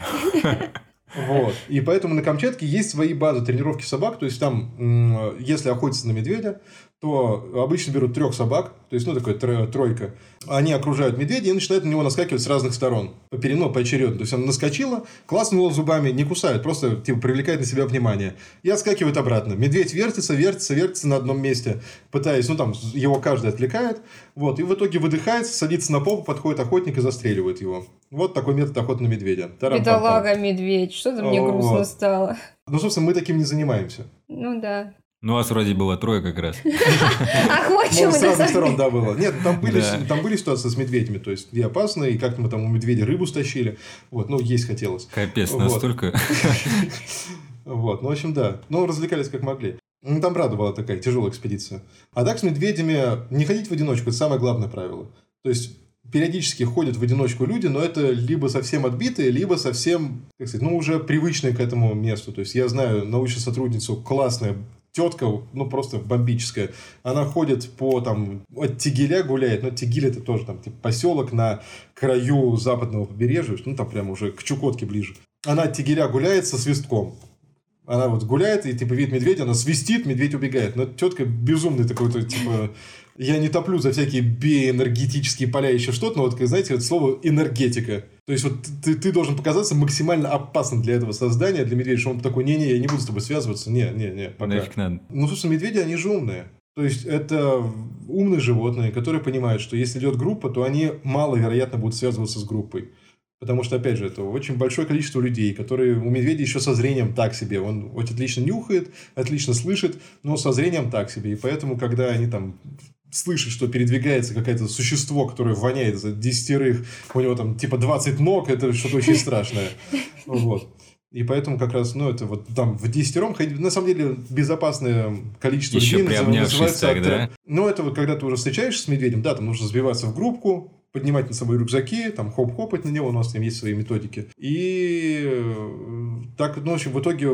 [laughs] Вот. И поэтому на Камчатке есть свои базы тренировки собак. То есть там, если охотиться на медведя, то обычно берут трех собак, то есть, ну, такая тро- тройка. Они окружают медведя и начинают на него наскакивать с разных сторон. Попеременно, поочередно. То есть, она наскочила, класснула зубами, не кусает, просто, типа, привлекает на себя внимание. И отскакивает обратно. Медведь вертится, вертится, вертится на одном месте, пытаясь, ну, там, его каждый отвлекает. Вот. И в итоге выдыхается, садится на попу, подходит охотник и застреливает его. Вот такой метод охоты на медведя. Тарам-пам-пам. Бедолага медведь, что-то мне Вот. грустно стало. Ну, собственно, мы таким не занимаемся. Ну да. Ну, у вас вроде было трое как раз. [laughs] Охочем Может, с на разных сторон, да, было. Нет, там были, там были ситуации с медведями, то есть, где опасно, и как-то мы там у медведя рыбу стащили. Вот, ну, есть хотелось. Капец, настолько... [laughs] Вот, ну, в общем, да. Ну, развлекались как могли. Ну, там, правда, была такая тяжелая экспедиция. А так с медведями не ходить в одиночку, это самое главное правило. То есть, периодически ходят в одиночку люди, но это либо совсем отбитые, либо совсем, как сказать, ну, уже привычные к этому месту. То есть, я знаю научную сотрудницу, классная тетка, ну, просто бомбическая. Она ходит по, там, от Тигеля гуляет, но Тигиль это тоже, там, типа, поселок на краю западного побережья, ну, там прямо уже к Чукотке ближе. Она от Тигеля гуляет со свистком. Она вот гуляет, и типа видит медведя, она свистит, медведь убегает. Но тетка безумный такой-то, типа... Я не топлю за всякие биоэнергетические поля, еще что-то, но вот, знаете, вот слово энергетика. То есть, вот ты, ты должен показаться максимально опасным для этого создания, для медведя, что он такой, не-не, я не буду с тобой связываться, не, не, не, пока. Нафиг надо. Ну, собственно, медведи, они же умные. То есть, это умные животные, которые понимают, что если идет группа, то они маловероятно будут связываться с группой. Потому что, опять же, это очень большое количество людей, которые у медведя еще со зрением так себе. Он очень отлично нюхает, отлично слышит, но со зрением так себе. И поэтому, когда они там слышат, что передвигается какое-то существо, которое воняет за десятерых, у него там типа 20 ног, это что-то очень [laughs] страшное. Вот. И поэтому как раз, ну, это вот там в десятером ходить, на самом деле, безопасное количество Еще людей называется так, да? Ну, это вот когда ты уже встречаешься с медведем, да, там нужно сбиваться в группку, поднимать на собой рюкзаки, там хоп-хопать на него, у нас там есть свои методики. И э, так, ну, в общем, в итоге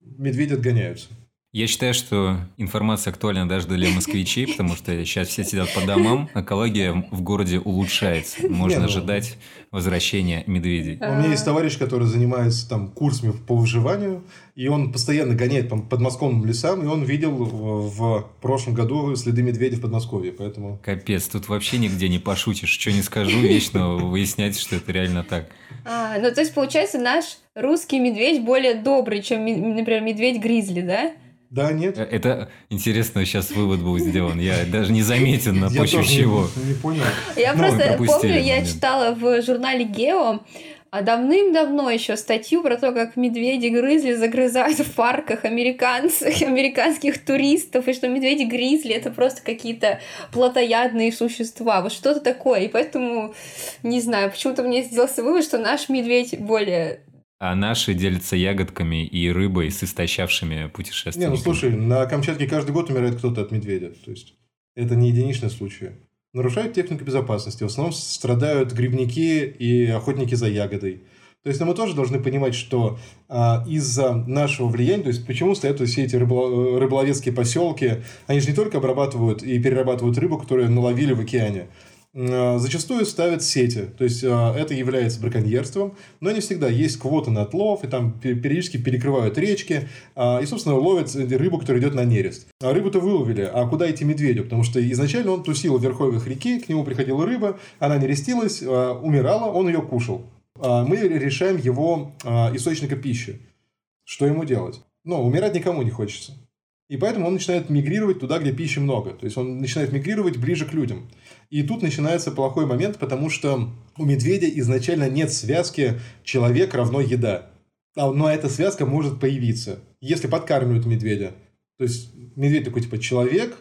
медведи отгоняются. Я считаю, что информация актуальна даже для москвичей, потому что сейчас все сидят по домам, экология в городе улучшается. Можно ну- ожидать возвращения медведей. У меня есть товарищ, который занимается там курсами по выживанию, и он постоянно гоняет по подмосковным лесам, и он видел в, прошлом году следы медведя в Подмосковье, поэтому... Капец, тут вообще нигде не пошутишь, что не скажу, вечно выяснять, что это реально так. А, ну, то есть, получается, наш русский медведь более добрый, чем, например, медведь-гризли, да? Да, нет. Э, Это интересно, сейчас вывод был сделан. Я даже не заметен на почве тоже не- чего. Не, понял. Я Ну, просто помню, я читала в журнале Гео а давным-давно еще статью про то, как медведи-грызли загрызают в парках американцев, [laughs] американских туристов, и что медведи-гризли это просто какие-то плотоядные существа, вот что-то такое. И поэтому, не знаю, почему-то мне сделался вывод, что наш медведь более... А наши делятся ягодками и рыбой с истощавшими Не, путешественниками. ну слушай, на Камчатке каждый год умирает кто-то от медведя. То есть, это не единичные случаи. Нарушают технику безопасности. В основном страдают грибники и охотники за ягодой. То есть, ну, мы тоже должны понимать, что а, из-за нашего влияния, то есть, почему стоят все эти рыболо- рыболовецкие поселки, они же не только обрабатывают и перерабатывают рыбу, которую наловили в океане, зачастую ставят сети. То есть, а, это является браконьерством, но не всегда. Есть квоты на отлов, и там пе- периодически перекрывают речки, а, и, собственно, ловят рыбу, которая идет на нерест. А рыбу-то выловили, а куда идти медведю? Потому что изначально он тусил в верховьях реки, к нему приходила рыба, она нерестилась, умирала, он ее кушал. А, Мы решаем его источника пищи. Что ему делать? Ну, умирать никому не хочется. И поэтому он начинает мигрировать туда, где пищи много. То есть он начинает мигрировать ближе к людям. И тут начинается плохой момент, потому что у медведя изначально нет связки человек равно еда. А, Но эта связка может появиться, если подкармливают медведя. То есть медведь такой типа человек,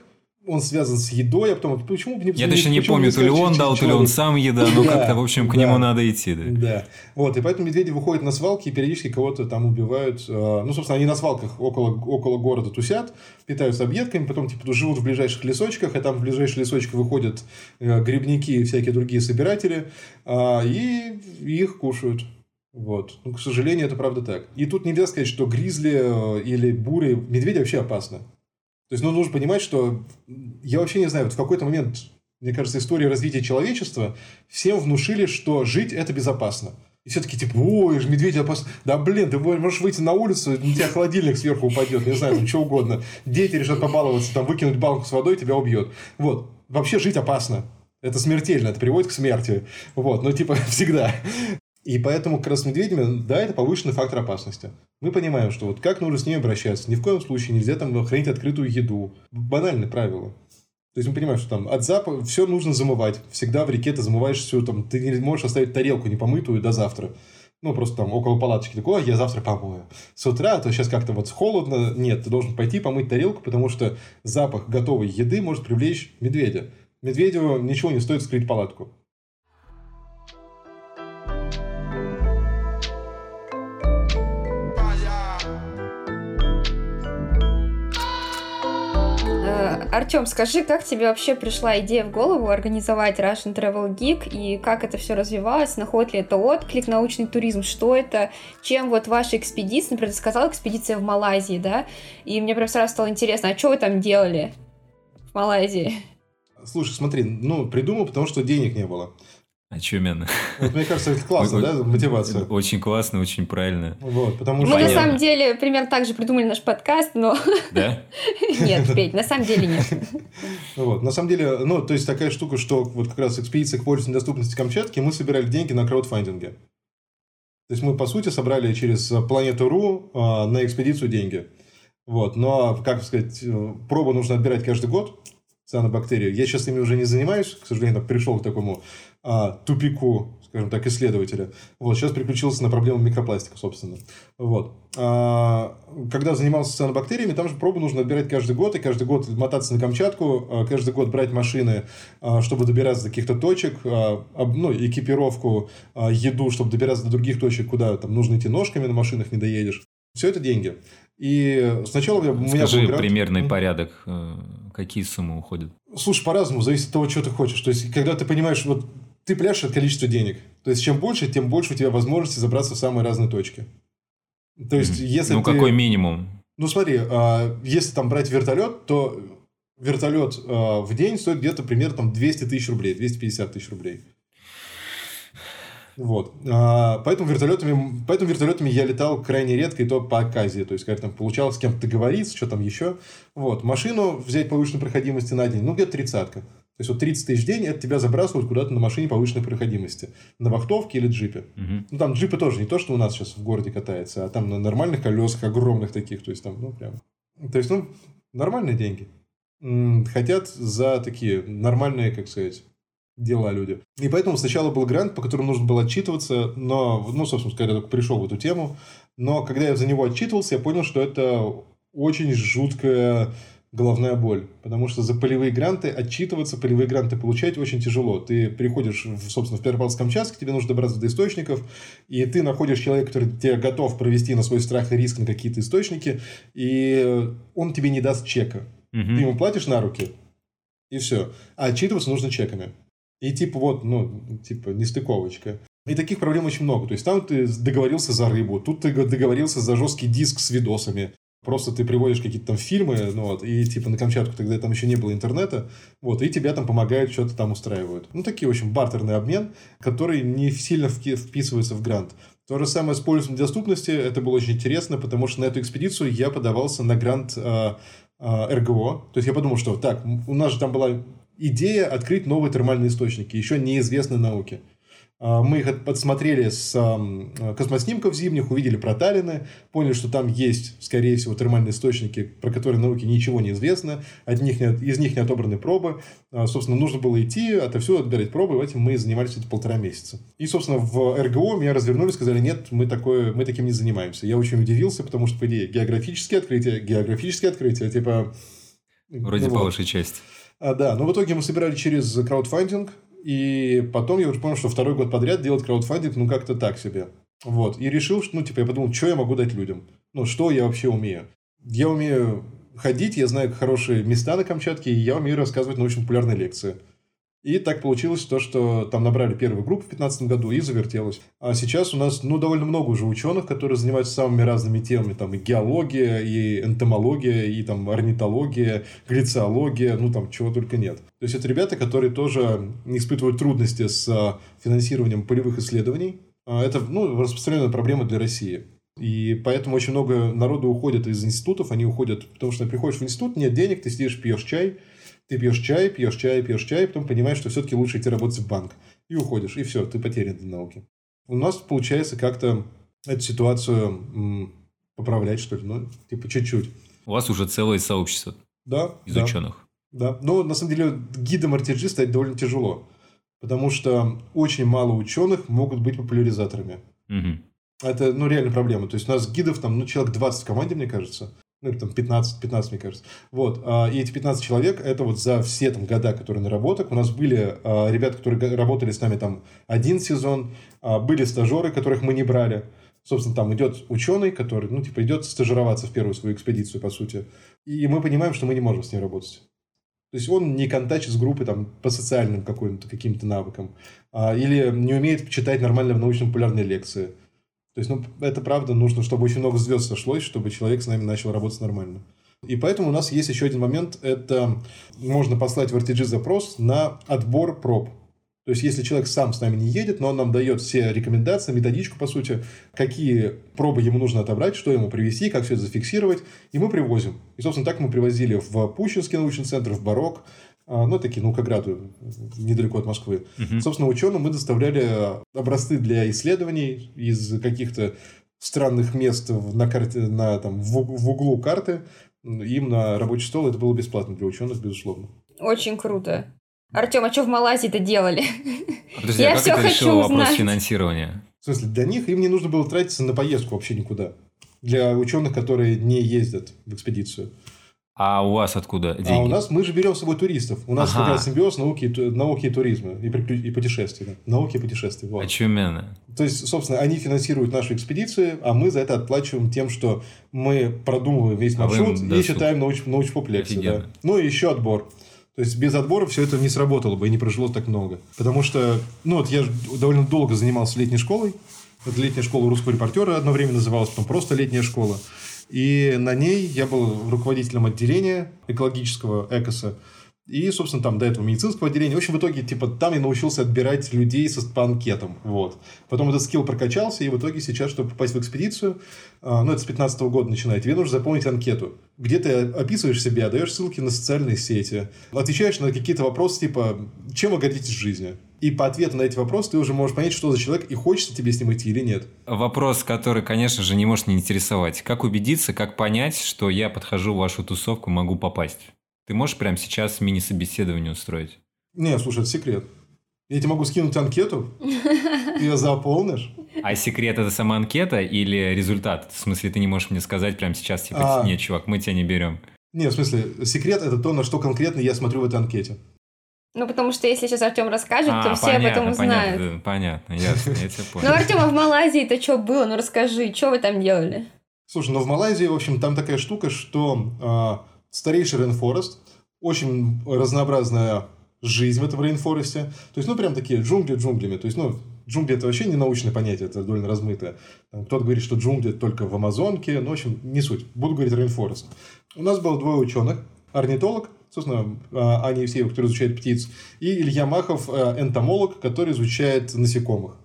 он связан с едой, а потом почему бы не Я точно не помню, то ли он дал, то ли он сам еда, ну Да, как-то, в общем, к нему надо идти, да. Вот, и поэтому медведи выходят на свалки и периодически кого-то там убивают. э, Ну, собственно, они на свалках около, около города тусят, питаются объедками, потом типа живут в ближайших лесочках, и там в ближайшие лесочки выходят э, грибники и всякие другие собиратели, а, и их кушают. Вот. Ну, к сожалению, это правда так. И тут нельзя сказать, что гризли э, или бури, медведи вообще опасны. То есть, ну, нужно понимать, что я вообще не знаю, вот в какой-то момент, мне кажется, история развития человечества всем внушили, что жить это безопасно. И все таки типа, ой, же медведь опасно. Да, блин, ты можешь выйти на улицу, у тебя холодильник сверху упадет, не знаю, там что угодно. Дети решат побаловаться, там выкинуть банку с водой, тебя убьет. Вот. Вообще жить опасно. Это смертельно, это приводит к смерти. Вот, ну, типа, [laughs] всегда. И поэтому как раз с медведями, да, это повышенный фактор опасности. Мы понимаем, что вот как нужно с ними обращаться. Ни в коем случае нельзя там хранить открытую еду. Банальное правило. То есть мы понимаем, что там от запаха все нужно замывать. Всегда в реке ты замываешь все, там, ты не можешь оставить тарелку непомытую до завтра. Ну, просто там около палаточки такой, я завтра помою. С утра, а то сейчас как-то вот холодно. Нет, ты должен пойти помыть тарелку, потому что запах готовой еды может привлечь медведя. Медведю ничего не стоит скрыть палатку. Артем, скажи, как тебе вообще пришла идея в голову организовать Russian Travel Geek и как это все развивалось, находит ли это отклик, научный туризм, что это, чем вот ваша экспедиция, например, ты сказала экспедиция в Малайзии, да, и мне прям сразу стало интересно, а что вы там делали в Малайзии? Слушай, смотри, ну, придумал, потому что денег не было. Очуменно. Вот, мне кажется, это классно, да, мотивация? Очень классно, очень правильно. Вот, потому Мы что... на самом деле примерно так же придумали наш подкаст, но... Да? [laughs] Нет, Петь, на самом деле нет. Вот, на самом деле, ну, то есть такая штука, что вот как раз экспедиция к полюсу недоступности Камчатки, мы собирали деньги на краудфандинге. То есть мы, по сути, собрали через Планету.ру на экспедицию деньги. Вот, но, как сказать, э, пробу нужно отбирать каждый год, цианобактерию. Я сейчас ими уже не занимаюсь, к сожалению, пришел к такому а, тупику, скажем так, исследователя. Вот, сейчас переключился на проблему микропластика, собственно. Вот. А, когда занимался цианобактериями, там же пробу нужно отбирать каждый год, и каждый год мотаться на Камчатку, а, каждый год брать машины, а, чтобы добираться до каких-то точек, а, ну, экипировку, еду, чтобы добираться до других точек, куда там нужно идти ножками, на машинах не доедешь. Все это деньги. И сначала у меня Скажи был грант. примерный порядок, э, какие суммы уходят. Слушай, по-разному, зависит от того, что ты хочешь. То есть, когда ты понимаешь, вот ты пляшешь от количества денег. То есть, чем больше, тем больше у тебя возможности забраться в самые разные точки. То есть, Мгм. если ну, ты... какой минимум? Ну, смотри, а, если там брать вертолет, то вертолет а, в день стоит где-то примерно там 200 тысяч рублей, 250 тысяч рублей. Вот. А, Поэтому вертолетами, поэтому вертолетами я летал крайне редко, и то по оказии. То есть, когда там получалось с кем-то договориться, что там еще. Вот. Машину взять повышенной проходимости на день, ну, где-то тридцатка. То есть, вот 30 тысяч в день, это тебя забрасывают куда-то на машине повышенной проходимости. На вахтовке или джипе. Мгм. Ну, там джипы тоже не то, что у нас сейчас в городе катается, а там на нормальных колесах, огромных таких. То есть, там, ну, прям... То есть, ну, нормальные деньги. Хотят за такие нормальные, как сказать, дела люди. И поэтому сначала был грант, по которому нужно было отчитываться, но, ну, собственно, когда я только пришел в эту тему, но когда я за него отчитывался, я понял, что это очень жуткая головная боль, потому что за полевые гранты отчитываться, полевые гранты получать очень тяжело. Ты приходишь, в, собственно, в Петропавловск-Камчатск, тебе нужно добраться до источников, и ты находишь человека, который тебя готов провести на свой страх и риск на какие-то источники, и он тебе не даст чека. Мгм. Ты ему платишь на руки, и все. А отчитываться нужно чеками. И типа вот, ну, типа нестыковочка. И таких проблем очень много. То есть там ты договорился за рыбу, тут ты договорился за жесткий диск с видосами. Просто ты приводишь какие-то там фильмы, ну вот, и типа на Камчатку тогда там еще не было интернета, вот, и тебя там помогают, что-то там устраивают. Ну, такие, в общем, бартерный обмен, который не сильно вписывается в грант. То же самое с полюсом доступности, это было очень интересно, потому что на эту экспедицию я подавался на грант а, а, РГО. То есть я подумал, что так, у нас же там была идея открыть новые термальные источники, еще неизвестной науке. А, Мы их от- подсмотрели с космоснимков зимних, увидели проталины, поняли, что там есть, скорее всего, термальные источники, про которые науке ничего не известно, от них из них не отобраны пробы. А, Собственно, нужно было идти, отовсюду отбирать пробы, и этим мы занимались эти полтора месяца. И, собственно, в РГО меня развернули, сказали, нет, мы, такое, мы таким не занимаемся. Я очень удивился, потому что, по идее, географические открытия, географические открытия, типа... Вроде ну по вот. вашей части. А, да, но в итоге мы собирали через краудфандинг, и потом я уже понял, что второй год подряд делать краудфандинг, ну, как-то так себе. Вот, и решил, что, ну, типа, я подумал, что я могу дать людям? Ну, что я вообще умею? Я умею ходить, я знаю хорошие места на Камчатке, и я умею рассказывать научно-популярные лекции. И так получилось то, что там набрали первую группу в 2015 году и завертелось. А сейчас у нас, ну, довольно много уже ученых, которые занимаются самыми разными темами. Там и геология, и энтомология, и там орнитология, глициология, ну, там чего только нет. То есть, это ребята, которые тоже испытывают трудности с а, финансированием полевых исследований. А, Это ну, распространенная проблема для России. И поэтому очень много народу уходит из институтов, они уходят, потому что приходишь в институт, нет денег, ты сидишь, пьешь чай, ты пьешь чай, пьешь чай, пьешь чай, потом понимаешь, что все-таки лучше идти работать в банк. И уходишь, и все, ты потерян для науки. У нас получается как-то эту ситуацию поправлять, что ли, ну, типа чуть-чуть. У вас уже целое сообщество Да, из да. ученых. Да, но на самом деле гидом RTG стать довольно тяжело, потому что очень мало ученых могут быть популяризаторами. Мгм. Это, ну, реально проблема. То есть, у нас гидов там, ну, человек 20 в команде, мне кажется. Ну, или там 15, 15, мне кажется. Вот. а, И эти 15 человек, это вот за все там года, которые наработок. У нас были а, ребята, которые работали с нами там один сезон, а, были стажеры, которых мы не брали. Собственно, там идет ученый, который, ну, типа, идет стажироваться в первую свою экспедицию, по сути. И мы понимаем, что мы не можем с ним работать. То есть он не контачит с группой там, по социальным каким-то, каким-то навыкам. а, или не умеет читать нормально научно-популярные лекции. То есть, ну, это правда, нужно, чтобы очень много звезд сошлось, чтобы человек с нами начал работать нормально. И поэтому у нас есть еще один момент, это можно послать в RTG запрос на отбор проб. То есть, если человек сам с нами не едет, но он нам дает все рекомендации, методичку, по сути, какие пробы ему нужно отобрать, что ему привезти, как все это зафиксировать, и мы привозим. И, собственно, так мы привозили в Пущинский научный центр, в Барок, а, ну, такие, Наукограду, недалеко от Москвы. Мгм. Собственно, ученым мы доставляли образцы для исследований из каких-то странных мест в- на карте, на, там, в, в углу карты. Им на рабочий стол это было бесплатно для ученых, безусловно. Очень круто. Артем, а что в Малайзии-то делали? Подожди, Я а как всё это хочу решило вопрос узнать. финансирования? В смысле, для них им не нужно было тратиться на поездку вообще никуда. Для ученых, которые не ездят в экспедицию. А у вас откуда деньги? А у нас мы же берем с собой туристов. У нас Ага. как раз симбиоз науки, науки и туризма. И, приклю- и путешествий. да. Науки и путешествий. Вот. Очуменно. То есть, собственно, они финансируют нашу экспедицию, а мы за это отплачиваем тем, что мы продумываем весь А маршрут и досуг. читаем науч, научпоп лекции. Да. Ну и еще отбор. То есть без отбора все это не сработало бы и не прожило так много. Потому что, ну вот я довольно долго занимался летней школой. Это летняя школа русского репортера одно время называлась, потом просто летняя школа. И на ней я был руководителем отделения экологического экоса. И, собственно, там до этого медицинского отделения. В общем, в итоге, типа, там я научился отбирать людей со, по анкетам. Вот. Потом этот скилл прокачался, и в итоге сейчас, чтобы попасть в экспедицию, а, ну, это с 15 года начинает, тебе нужно заполнить анкету, где ты описываешь себя, даешь ссылки на социальные сети, отвечаешь на какие-то вопросы, типа, чем вы гордитесь в жизни? И по ответу на эти вопросы ты уже можешь понять, что за человек, и хочется тебе с ним идти или нет. Вопрос, который, конечно же, не может не интересовать. Как убедиться, как понять, что я подхожу в вашу тусовку, могу попасть? Ты можешь прямо сейчас мини-собеседование устроить? Не, слушай, это секрет. Я тебе могу скинуть анкету, ты ее заполнишь. А секрет это сама анкета или результат? В смысле, ты не можешь мне сказать прямо сейчас, типа, А. нет, чувак, мы тебя не берем. Не, в смысле, секрет это то, на что конкретно я смотрю в этой анкете. Ну, потому что если сейчас Артем расскажет, то А, все об этом понятно, узнают. понятно, понятно, ясно, я тебя Ну, понял. Артем, а в Малайзии-то что было? Ну, расскажи, что вы там делали? Слушай, ну в Малайзии, в общем, там такая штука, что а, старейший rainforest, очень разнообразная жизнь в этом rainforest е. То есть, ну, прям такие джунгли джунглями. То есть, ну, джунгли это вообще не научное понятие, это довольно размытое. Там Кто-то говорит, что джунгли только в Амазонке, ну, в общем, не суть. Буду говорить rainforest. У нас было двое ученых, орнитолог, собственно, Аня Евсеева, который изучает птиц, и Илья Махов, а, энтомолог, который изучает насекомых.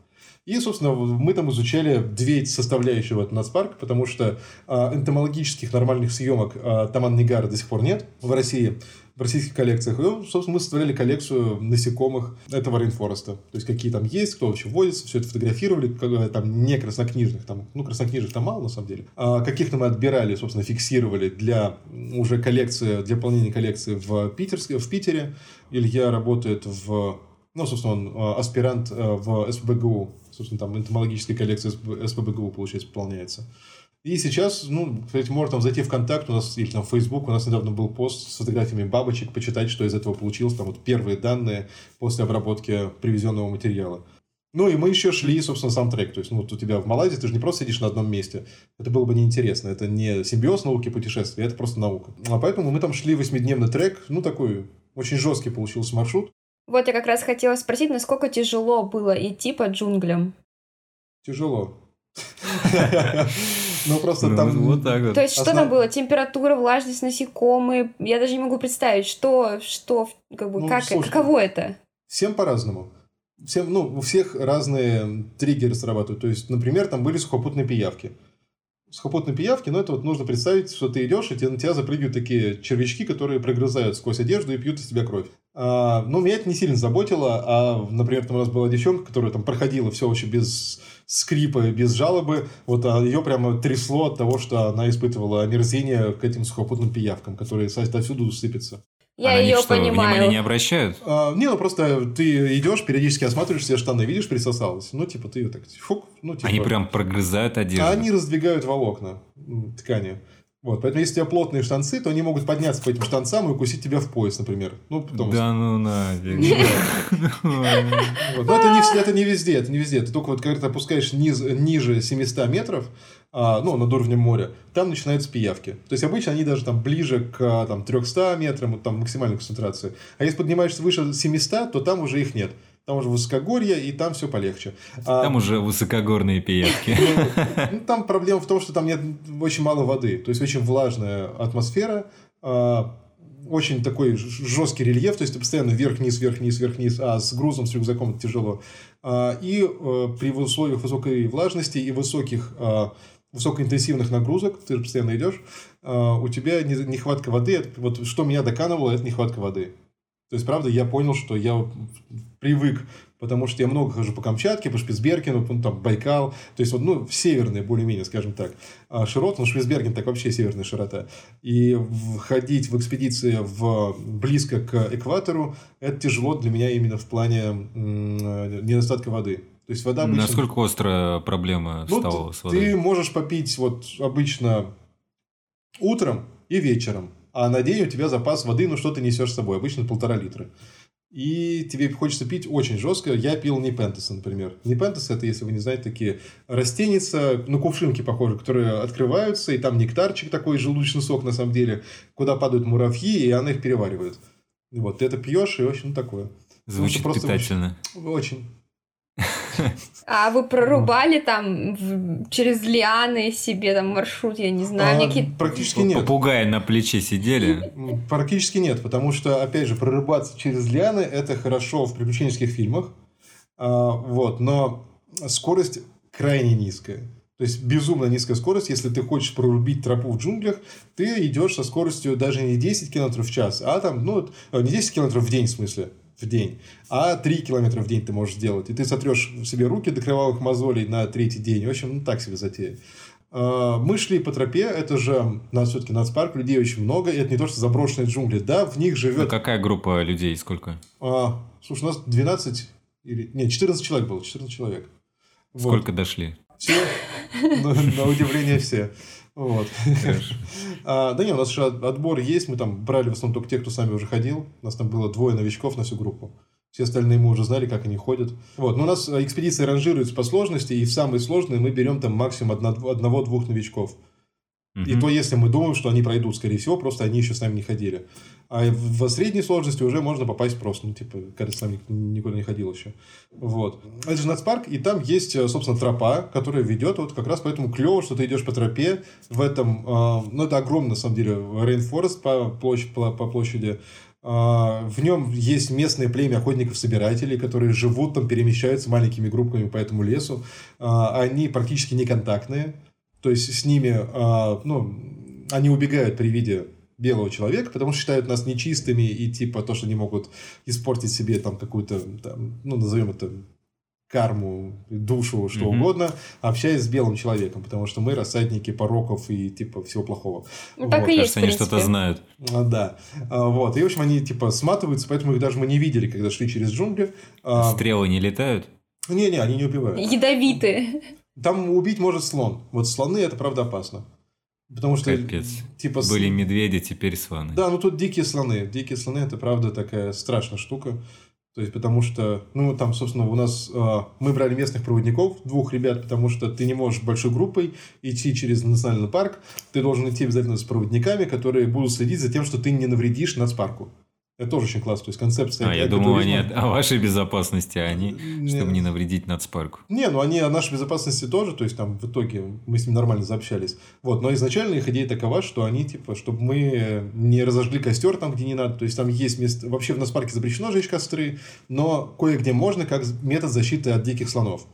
И, собственно, мы там изучали две составляющие в этом нацпарк, потому что а, энтомологических нормальных съемок а, Таман Негара до сих пор нет в России, в российских коллекциях. Ну, собственно, мы составляли коллекцию насекомых этого rainforest а. То есть, какие там есть, кто вообще водится, все это фотографировали, как, там не краснокнижных, там, ну, краснокнижных там мало, на самом деле. А каких-то мы отбирали, собственно, фиксировали для уже коллекции, для выполнения коллекции в, Питерске, в Питере. Илья работает в ну, собственно, он э, аспирант э, в СПБГУ. Собственно, там энтомологическая коллекция СП- СПБГУ, получается, выполняется. И сейчас, ну, кстати, можно там зайти в контакт у нас, или там в Facebook, у нас недавно был пост с фотографиями бабочек, почитать, что из этого получилось, там вот первые данные после обработки привезенного материала. Ну, и мы еще шли, собственно, сам трек. То есть, ну, вот у тебя в Малайзии ты же не просто сидишь на одном месте. Это было бы неинтересно. Это не симбиоз науки путешествия, это просто наука. А поэтому мы там шли восьмидневный трек. Ну, такой очень жесткий получился маршрут. Вот я как раз хотела спросить, насколько тяжело было идти по джунглям. Тяжело. [laughs] Ну, просто Ну, там... Вот так вот. То есть, что Основ- там было? Температура, влажность, насекомые? Я даже не могу представить, что, что, как бы, Ну, как, слушай, каково это? Всем по-разному. всем, ну, у всех разные триггеры срабатывают. То есть, например, там были сухопутные пиявки. Сухопутные пиявки, ну, это вот нужно представить, что ты идешь, и на тебя запрыгивают такие червячки, которые прогрызают сквозь одежду и пьют из тебя кровь. А, ну, меня это не сильно заботило, а, например, там у нас была девчонка, которая там проходила все вообще без скрипа, без жалобы, вот а ее прямо трясло от того, что она испытывала омерзение к этим сухопутным пиявкам, которые отовсюду сыпятся. Я а ее что, понимаю. внимания не обращают? А, не, ну просто ты идешь, периодически осматриваешь себе штаны, видишь, присосалась. Ну, типа, ты так, фук, ну, типа... Они прям прогрызают одежду. А они раздвигают волокна ткани. Вот, поэтому если у тебя плотные штанцы, то они могут подняться по этим штанцам и укусить тебя в пояс, например. Ну, потом... Да ну нафиг. [laughs] [laughs] Вот. Но это не, это не везде, это не везде. Ты только вот когда ты опускаешь низ, ниже 700 метров, а, ну, над уровнем моря, там начинаются пиявки. То есть, обычно они даже там ближе к там, 300 метрам, вот, там максимальной концентрации. А если поднимаешься выше 700, то там уже их нет. Там уже высокогорье, и там все полегче. А, Там уже высокогорные пиявки. [laughs] ну, там проблема в том, что там нет очень мало воды. То есть, очень влажная атмосфера, а, очень такой жесткий рельеф, то есть ты постоянно вверх-вниз, вверх-вниз, вверх-вниз, а с грузом, с рюкзаком это тяжело. А, и э, при условиях высокой влажности и высоких а, высокоинтенсивных нагрузок, ты же постоянно идешь, у тебя нехватка воды, вот что меня доканывало, это нехватка воды. То есть, правда, я понял, что я привык, потому что я много хожу по Камчатке, по Шпицбергену, ну, там, Байкал, то есть, вот, ну, северные более-менее, скажем так. А широта, ну, Шпицберген так вообще северная широта. И ходить в экспедиции в, близко к экватору, это тяжело для меня именно в плане недостатка воды. То есть вода обычно... Насколько острая проблема ну, стала с водой? Ты можешь попить вот обычно утром и вечером а на день у тебя запас воды, ну, что ты несешь с собой, обычно полтора литра. И тебе хочется пить очень жестко. Я пил Непентеса, например. Непентес – это, если вы не знаете, такие растеница, ну, кувшинки похожие, которые открываются, и там нектарчик такой, желудочный сок, на самом деле, куда падают муравьи, и она их переваривает. Вот, ты это пьешь, и очень ну, такое. Звучит просто питательно. Очень. очень. [laughs] А вы прорубали там в, через лианы себе там маршрут, я не знаю, а, какие... Практически нет. Попугаи на плече сидели? Практически нет, потому что, опять же, прорубаться через лианы – это хорошо в приключенческих фильмах, а, вот, но скорость крайне низкая. То есть безумно низкая скорость. Если ты хочешь прорубить тропу в джунглях, ты идешь со скоростью даже не 10 км в час, а там, ну, не 10 км в день, в смысле, в день, а 3 километра в день ты можешь сделать. И ты сотрешь себе руки до кровавых мозолей на третий день. В общем, ну так себе затея. А, мы шли по тропе, это же нас все-таки нацпарк, людей очень много, и это не то, что заброшенные джунгли, да, в них живет... А какая группа людей, сколько? А, слушай, у нас 12 или... Нет, 14 человек было, 14 человек. Сколько вот. дошли? Все, на удивление все. Вот. [laughs] а, да не, у нас еще отбор есть. Мы там брали в основном только тех, кто с нами уже ходил. У нас там было двое новичков на всю группу. Все остальные мы уже знали, как они ходят. Вот. Но у нас экспедиции ранжируются по сложности, и в самые сложные мы берем там максимум одного-двух новичков. И то, если мы думаем, что они пройдут, скорее всего, просто они еще с нами не ходили. А в средней сложности уже можно попасть просто, ну, типа, с нами никуда не ходил еще. Вот. Это же нацпарк, и там есть, э, собственно, тропа, которая ведет, вот как раз поэтому клево, что ты идешь по тропе в этом, э, ну, это огромный, на самом деле, Rainforest по, площади, по, по площади, а, в нем есть местное племя охотников-собирателей, которые живут там, перемещаются маленькими группами по этому лесу. А, они практически неконтактные. То есть с ними, ну, они убегают при виде белого человека, потому что считают нас нечистыми и типа то, что они могут испортить себе там какую-то, там, ну, назовем это карму, душу, что mm-hmm. угодно, общаясь с белым человеком, потому что мы рассадники пороков и типа всего плохого. Ну, так вот. и есть, Кажется, они что-то знают. А, да. А, вот. И, в общем, они типа сматываются, поэтому их даже мы не видели, когда шли через джунгли. А, Стрелы не летают? Не-не, они не убивают. Ядовитые. Там убить может слон. Вот слоны это правда опасно. Потому что, Капец. типа... Были медведи, теперь слоны. Да, ну тут дикие слоны. Дикие слоны – это, правда, такая страшная штука. То есть, потому что, ну, там, собственно, у нас э, мы брали местных проводников, двух ребят, потому что ты не можешь большой группой идти через национальный парк. Ты должен идти обязательно с проводниками, которые будут следить за тем, что ты не навредишь нацпарку. Это тоже очень классно. То есть концепция... А, я думал, они о вашей безопасности, а они, Не. чтобы не навредить нацпарку. Не, ну они о нашей безопасности тоже, то есть там в итоге мы с ними нормально заобщались. Вот, но изначально их идея такова, что они типа, чтобы мы не разожгли костер там, где не надо. То есть там есть место, вообще в Наспарке запрещено жечь костры, но кое-где можно как метод защиты от диких слонов.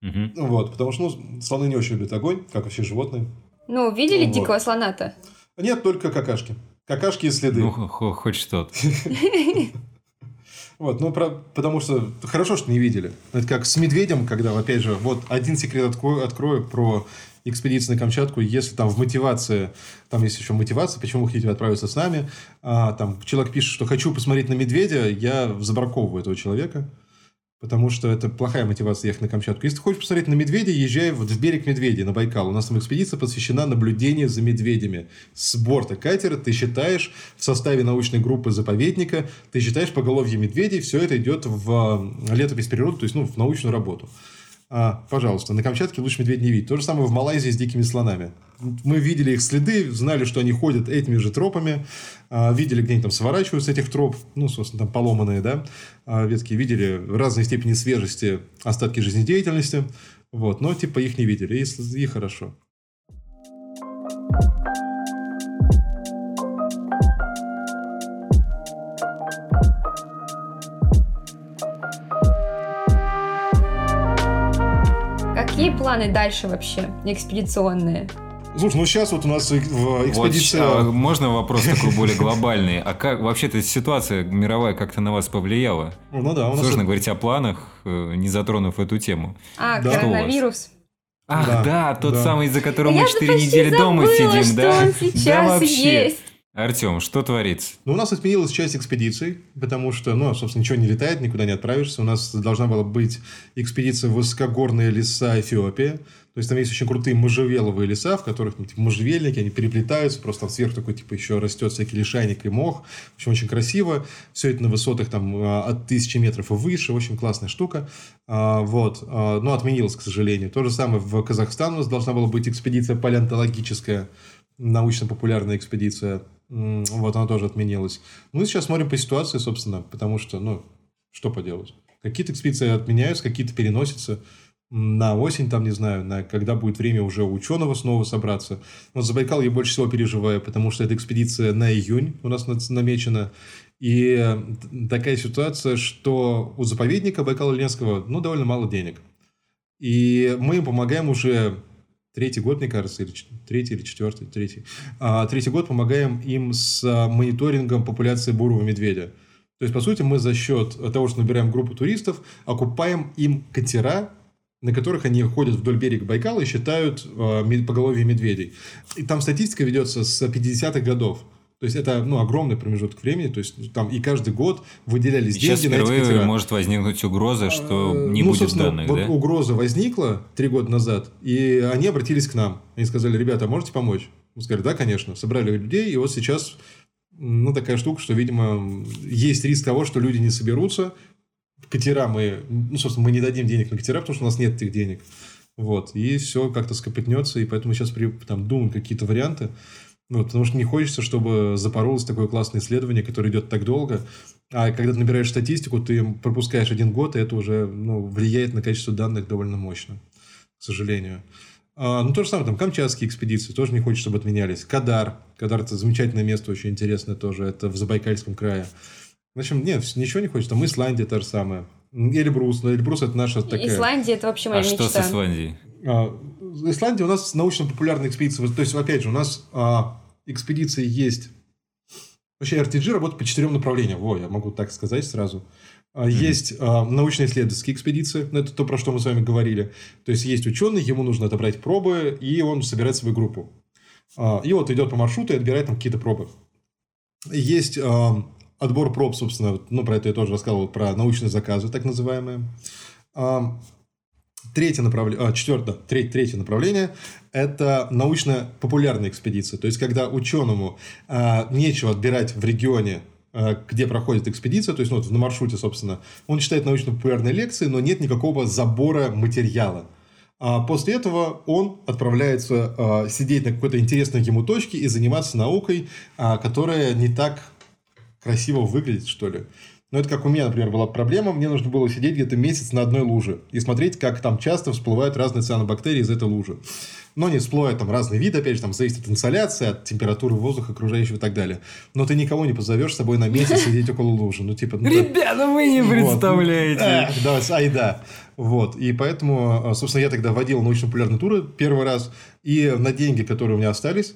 Мгм. Вот, потому что ну, слоны не очень любят огонь, как вообще животные. Ну, видели Вот. дикого слона-то? Нет, только какашки. Какашки и следы. Ну, хо- хоть что-то. [laughs] Вот, ну, про- потому что хорошо, что не видели. Это как с медведем, когда, опять же, вот один секрет открою, открою про экспедицию на Камчатку. Если там в мотивации, там есть еще мотивация, почему вы хотите отправиться с нами, а, там человек пишет, что хочу посмотреть на медведя, я забраковываю этого человека. Потому что это плохая мотивация ехать на Камчатку. Если ты хочешь посмотреть на медведя, езжай в берег Медведей, на Байкал. У нас там экспедиция посвящена наблюдению за медведями. С борта катера ты считаешь в составе научной группы заповедника, ты считаешь поголовье медведей, все это идет в э, летопись природы, то есть ну, в научную работу. А, пожалуйста, на Камчатке лучше медведь не видеть. То же самое в Малайзии с дикими слонами. Мы видели их следы, знали, что они ходят этими же тропами, а, видели, где они там сворачивают с этих троп, ну, собственно, там поломанные, да, а, ветки, видели разной степени свежести остатки жизнедеятельности, вот, но типа их не видели, и, и хорошо. Какие планы дальше вообще экспедиционные? Слушай, ну сейчас вот у нас в Вот, экспедиция... а можно вопрос такой более глобальный? А как вообще-то ситуация мировая как-то на вас повлияла? Ну да, у нас... Сложно говорить о планах, э, не затронув эту тему. А, Да. коронавирус. Ах, Да, да, тот да. самый, из-за которого Я мы же 4 почти недели дома сидим, что да? он да сейчас вообще. есть. Артем, что творится? Ну, у нас отменилась часть экспедиций, потому что, ну, собственно, ничего не летает, никуда не отправишься. У нас должна была быть экспедиция в высокогорные леса Эфиопии. То есть там есть очень крутые можжевеловые леса, в которых ну, типа, можжевельники, они переплетаются, просто там сверху такой, типа, еще растет всякий лишайник и мох. В общем, очень красиво. Все это на высотах там а, от тысячи метров и выше. Очень классная штука. А, Вот. А, Но отменилась, к сожалению. То же самое в Казахстан у нас должна была быть экспедиция палеонтологическая, научно-популярная экспедиция. Вот, она тоже отменилась. Ну, и сейчас смотрим по ситуации, собственно, потому что, ну, что поделать. Какие-то экспедиции отменяются, какие-то переносятся на осень, там, не знаю, на когда будет время уже у ученого снова собраться. Вот за Байкал я больше всего переживаю, потому что эта экспедиция на июнь у нас намечена. И такая ситуация, что у заповедника Байкала-Ленского, ну, довольно мало денег. И мы им помогаем уже третий год, мне кажется, или третий или четвертый, третий. А, третий год помогаем им с а, мониторингом популяции бурого медведя. То есть, по сути, мы за счет того, что набираем группу туристов, окупаем им катера, на которых они ходят вдоль берега Байкала и считают э, поголовье медведей. И там статистика ведется с 50-х годов. То есть, это ну, огромный промежуток времени. То есть, там и каждый год выделялись Сейчас деньги на эти впервые катера. может возникнуть угроза, что не Ну, будет данных, вот да? угроза возникла три года назад, и они обратились к нам. Они сказали, ребята, а можете помочь? Мы сказали, да, конечно. Собрали людей, и вот сейчас ну, такая штука, что, видимо, есть риск того, что люди не соберутся. Катера мы, ну, собственно, мы не дадим денег на катера, потому что у нас нет этих денег. Вот, и все как-то скопытнется, и поэтому сейчас при, там, думаем какие-то варианты. Вот, потому что не хочется, чтобы запоролось такое классное исследование, которое идет так долго. А когда ты набираешь статистику, ты пропускаешь один год, и это уже ну, влияет на качество данных довольно мощно, к сожалению. А, ну, то же самое, там, камчатские экспедиции тоже не хочется, чтобы отменялись. Кадар. Кадар – это замечательное место, очень интересное тоже. Это в Забайкальском крае. В общем, нет, ничего не хочется. Там Исландия та же самая. Эльбрус. Но Эльбрус – это наша такая... Исландия это вообще моя А что мечта. с Исландией? А, Исландия у нас научно-популярная экспедиция. То есть, опять же, у нас а, экспедиции есть... Вообще, RTG работает по четырем направлениям. Во, я могу так сказать сразу. А, Есть а, научно-исследовательские экспедиции. Ну, это то, про что мы с вами говорили. То есть, есть ученый, ему нужно отобрать пробы, и он собирает свою группу. А, И вот идет по маршруту и отбирает там какие-то пробы. Есть а, отбор проб, собственно, ну, про это я тоже рассказывал, про научные заказы, так называемые. Третье направление, а, четвертое, треть- третье направление – это научно-популярная экспедиция. То есть, когда ученому а, нечего отбирать в регионе, а, где проходит экспедиция, то есть, ну, вот на маршруте, собственно, он читает научно-популярные лекции, но нет никакого забора материала. А после этого он отправляется а, сидеть на какой-то интересной ему точке и заниматься наукой, а, которая не так красиво выглядеть, что ли. Но это как у меня, например, была проблема. Мне нужно было сидеть где-то месяц на одной луже и смотреть, как там часто всплывают разные цианобактерии из этой лужи. Но не всплывают там разные виды, опять же, там зависит от инсоляции, от температуры воздуха окружающего и так далее. Но ты никого не позовешь с собой на месяц сидеть около лужи. Ну, типа... Ну, Ребята, вы не вот. представляете. Да, ай да. Вот. И поэтому, собственно, я тогда водил научно-популярные туры первый раз. И на деньги, которые у меня остались,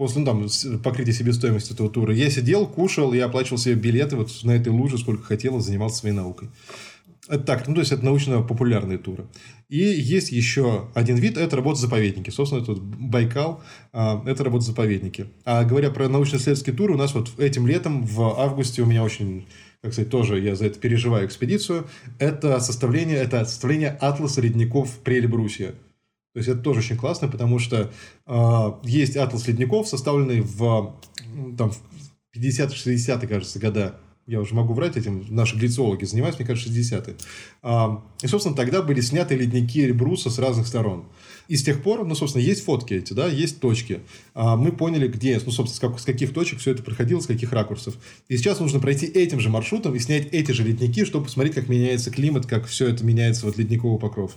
после ну, там, покрытия себестоимости этого тура, я сидел, кушал и оплачивал себе билеты вот на этой луже, сколько хотел, занимался своей наукой. Это так, ну, то есть, это научно-популярные туры. И есть еще один вид, это работа в заповеднике. Собственно, это вот Байкал, а, это работа в заповеднике. А говоря про научно-исследовательские туры, у нас вот этим летом, в августе, у меня очень как сказать, тоже я за это переживаю экспедицию, это составление, это составление атласа ледников при Эльбрусе. То есть, это тоже очень классно, потому что э, есть атлас ледников, составленный в, там, в 50-60-е, кажется, года я уже могу врать этим, наши глициологи занимаются, мне кажется, 60-е. А, и, собственно, тогда были сняты ледники Эльбруса с разных сторон. И с тех пор, ну, собственно, есть фотки эти, да, есть точки. А мы поняли, где, ну, собственно, с, как, с каких точек все это проходило, с каких ракурсов. И сейчас нужно пройти этим же маршрутом и снять эти же ледники, чтобы посмотреть, как меняется климат, как все это меняется, вот ледниковый покров.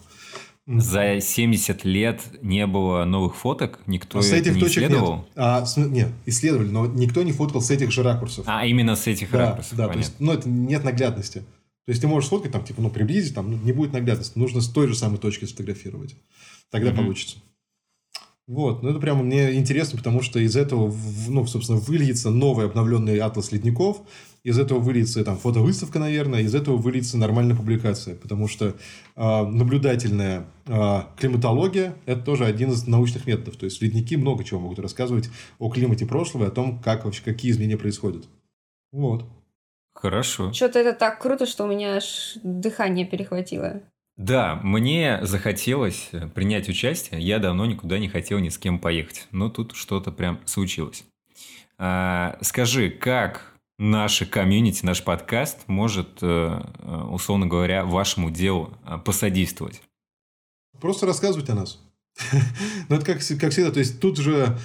За 70 лет не было новых фоток? Никто а с этих не точек исследовал? Нет. А, с, нет, исследовали, но никто не фоткал с этих же ракурсов. А, именно с этих да, ракурсов, Да, то есть, ну, это нет наглядности. То есть, ты можешь сфоткать, там, типа, ну, приблизить, там, ну, не будет наглядности. Нужно с той же самой точки сфотографировать. Тогда mm-hmm. получится. Вот, ну это прямо мне интересно, потому что из этого, ну, собственно, выльется новый обновленный атлас ледников, из этого выльется там фотовыставка, наверное, из этого выльется нормальная публикация, потому что э, наблюдательная э, климатология – это тоже один из научных методов. То есть, ледники много чего могут рассказывать о климате прошлого и о том, как вообще, какие изменения происходят. Вот. Хорошо. Что-то это так круто, что у меня аж дыхание перехватило. Да, мне захотелось принять участие. Я давно никуда не хотел ни с кем поехать. Но тут что-то прям случилось. А, скажи, как наше комьюнити, наш подкаст может, э, условно говоря, вашему делу э, посодействовать? Просто рассказывать о нас. [laughs] Ну, это как, как всегда. То есть, тут же